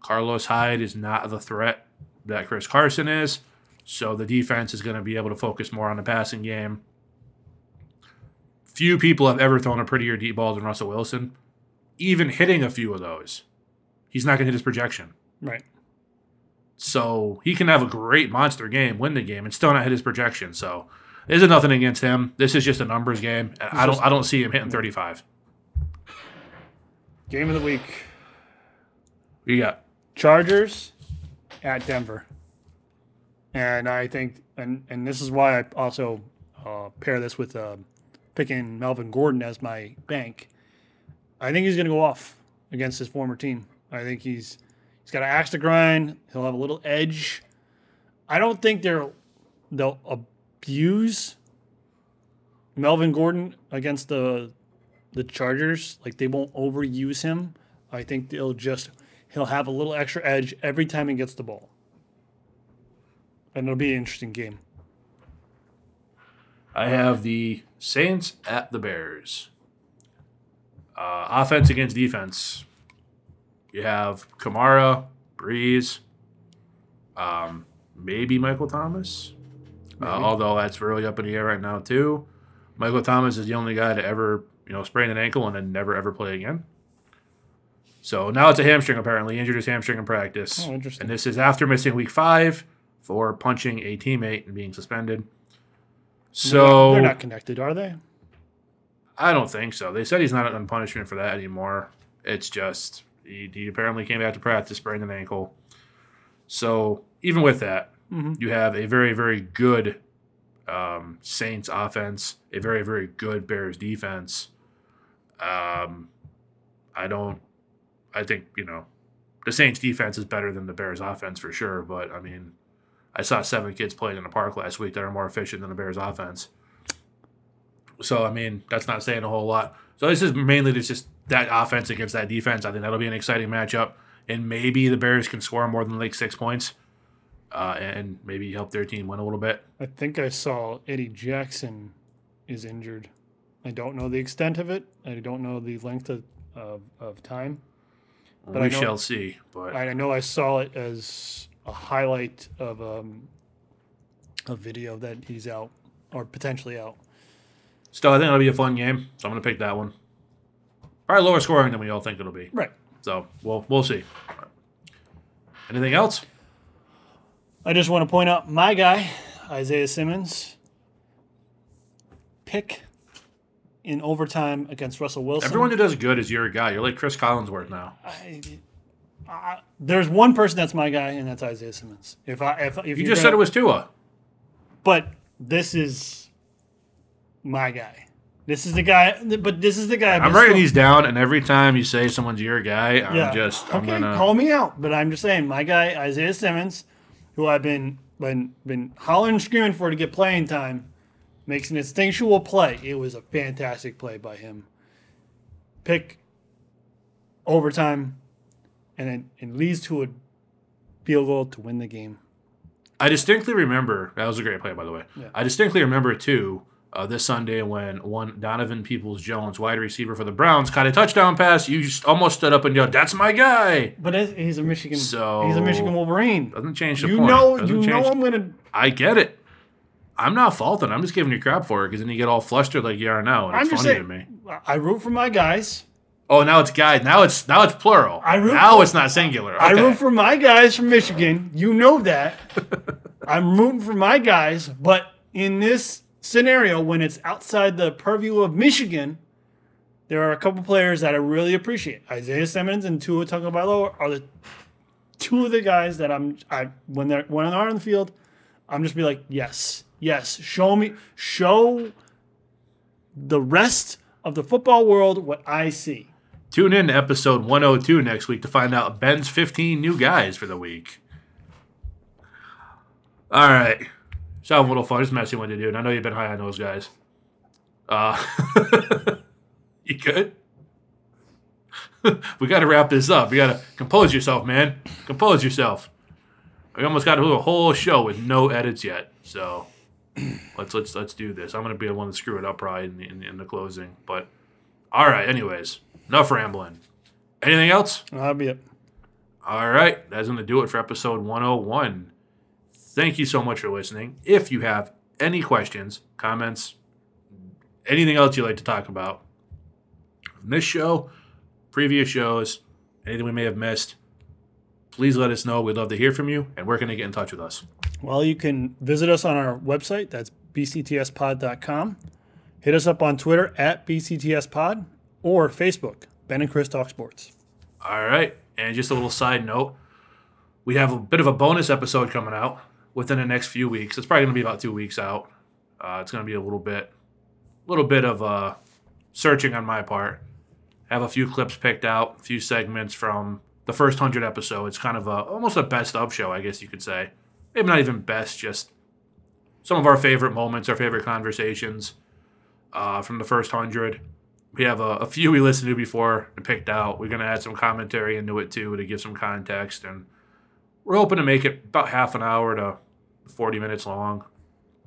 Carlos Hyde is not the threat that Chris Carson is, so the defense is going to be able to focus more on the passing game. Few people have ever thrown a prettier deep ball than Russell Wilson. Even hitting a few of those, he's not going to hit his projection. Right. So he can have a great monster game, win the game, and still not hit his projection. So there's nothing against him. This is just a numbers game. and I don't just- I don't see him hitting 35. Game of the week. We got Chargers at Denver. And I think, and, and this is why I also uh, pair this with uh, picking Melvin Gordon as my bank. I think he's going to go off against his former team. I think he's he's got an axe to grind. He'll have a little edge. I don't think they're they'll abuse Melvin Gordon against the the Chargers. Like they won't overuse him. I think they'll just he'll have a little extra edge every time he gets the ball. And it'll be an interesting game. I have the Saints at the Bears. Uh, offense against defense. You have Kamara, Brees, um, maybe Michael Thomas. Uh, although that's really up in the air right now too. Michael Thomas is the only guy to ever you know sprain an ankle and then never ever play again. So now it's a hamstring apparently. He injured his hamstring in practice. Oh, interesting. And this is after missing week five for punching a teammate and being suspended. So they're not connected, are they? I don't think so. They said he's not on punishment for that anymore. It's just he, he apparently came back to practice sprained an ankle. So even with that, Mhm. you have a very very good um, Saints offense, a very very good Bears defense. Um, I don't. I think you know the Saints defense is better than the Bears offense for sure. But I mean, I saw seven kids playing in the park last week that are more efficient than the Bears offense. So I mean, that's not saying a whole lot. So this is mainly just that offense against that defense. I think that'll be an exciting matchup, and maybe the Bears can score more than like six points, uh, and maybe help their team win a little bit. I think I saw Eddie Jackson is injured. I don't know the extent of it. I don't know the length of, of, of time. But we I know- shall see. But I know I saw it as a highlight of um, a video that he's out or potentially out. still, I think it'll be a fun game. So I'm gonna pick that one. Probably lower scoring than we all think it'll be. Right. So we'll we'll see. Anything else? I just want to point out my guy, Isaiah Simmons, pick in overtime against Russell Wilson. Everyone who does good is your guy. You're like Cris Collinsworth now. I, I, there's one person that's my guy, and that's Isaiah Simmons. If I if, if You just said gonna- it was Tua. but this is my guy. This is the guy, but this is the guy. I'm writing these down, and every time you say someone's your guy, I'm just I'm okay. gonna. Call me out, but I'm just saying my guy Isaiah Simmons, who I've been been been hollering and screaming for to get playing time, makes an instinctual play. It was a fantastic play by him. Pick overtime, and it, it leads to a field goal to win the game. I distinctly remember that was a great play, by the way. Yeah. I distinctly remember too uh, this Sunday when one Donovan Peoples Jones, wide receiver for the Browns, caught a touchdown pass. You just almost stood up and yelled, "That's my guy!" But he's a Michigan. So- he's a Michigan Wolverine. Doesn't change the You point. know, Doesn't you know, change- I'm gonna. I get it. I'm not faulting. I'm just giving you crap for it because then you get all flustered like you are now, and I'm it's funny saying. to me. I root for my guys. Oh, now it's guys. Now it's now it's plural. I root now for- it's not singular. I root for my guys from Michigan. You know that. I'm rooting for my guys, but in this scenario, when it's outside the purview of Michigan, there are a couple players that I really appreciate. Isaiah Simmons and Tua Tagovailoa are the two of the guys that I'm I when they're when they're on the field, I'm just be like, yes, yes, show me, show the rest of the football world what I see. Tune in to episode 102 next week to find out Ben's 15 new guys for the week. All right. So have a little fun. Just messing with you, dude. I know you've been high on those guys. Uh, you good? we got to wrap this up. You got to compose yourself, man. Compose yourself. We almost got to do a whole show with no edits yet. So let's let's let's do this. I'm gonna be the one to screw it up probably in the, in, in the closing. But all right. Anyways, enough rambling. Anything else? That'll be it. All right, that's to do it for episode 101. Thank you so much for listening. If you have any questions, comments, anything else you'd like to talk about, this show, previous shows, anything we may have missed, please let us know. We'd love to hear from you, and where can they get in touch with us? Well, you can visit us on our website. That's bctspod.com. Hit us up on Twitter at bctspod or Facebook, Ben and Chris Talk Sports. All right, and just a little side note, we have a bit of a bonus episode coming out within the next few weeks. It's probably going to be about two weeks out. Uh, it's going to be a little bit, little bit of uh, searching on my part. I have a few clips picked out, a few segments from the first hundred episodes. Kind of a almost a best of show, I guess you could say. Maybe not even best, just some of our favorite moments, our favorite conversations uh, from the first hundred. We have a, a few we listened to before and picked out. We're going to add some commentary into it too to give some context. And we're hoping to make it about half an hour to 40 minutes long,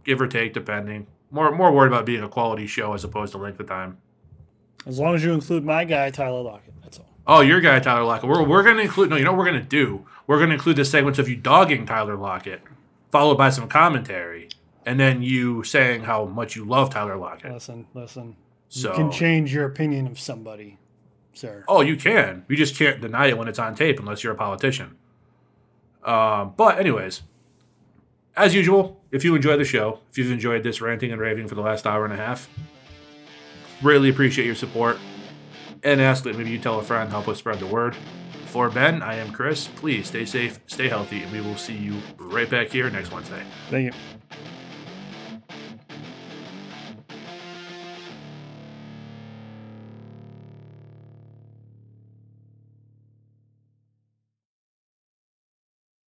give or take, depending. More, more worried about being a quality show as opposed to length of time. As long as you include my guy, Tyler Lockett. That's all. Oh, your guy, Tyler Lockett. We're, we're going to include, no, you know what we're going to do? We're going to include the segments of you dogging Tyler Lockett, followed by some commentary, and then you saying how much you love Tyler Lockett. Listen, listen. So, You can change your opinion of somebody, sir. Oh, you can. You just can't deny it when it's on tape unless you're a politician. Um, but, anyways, as usual, if you enjoy the show, if you've enjoyed this ranting and raving for the last hour and a half, really appreciate your support. And ask that maybe you tell a friend, help us spread the word. For Ben, I am Chris. Please stay safe, stay healthy, and we will see you right back here next Wednesday. Thank you.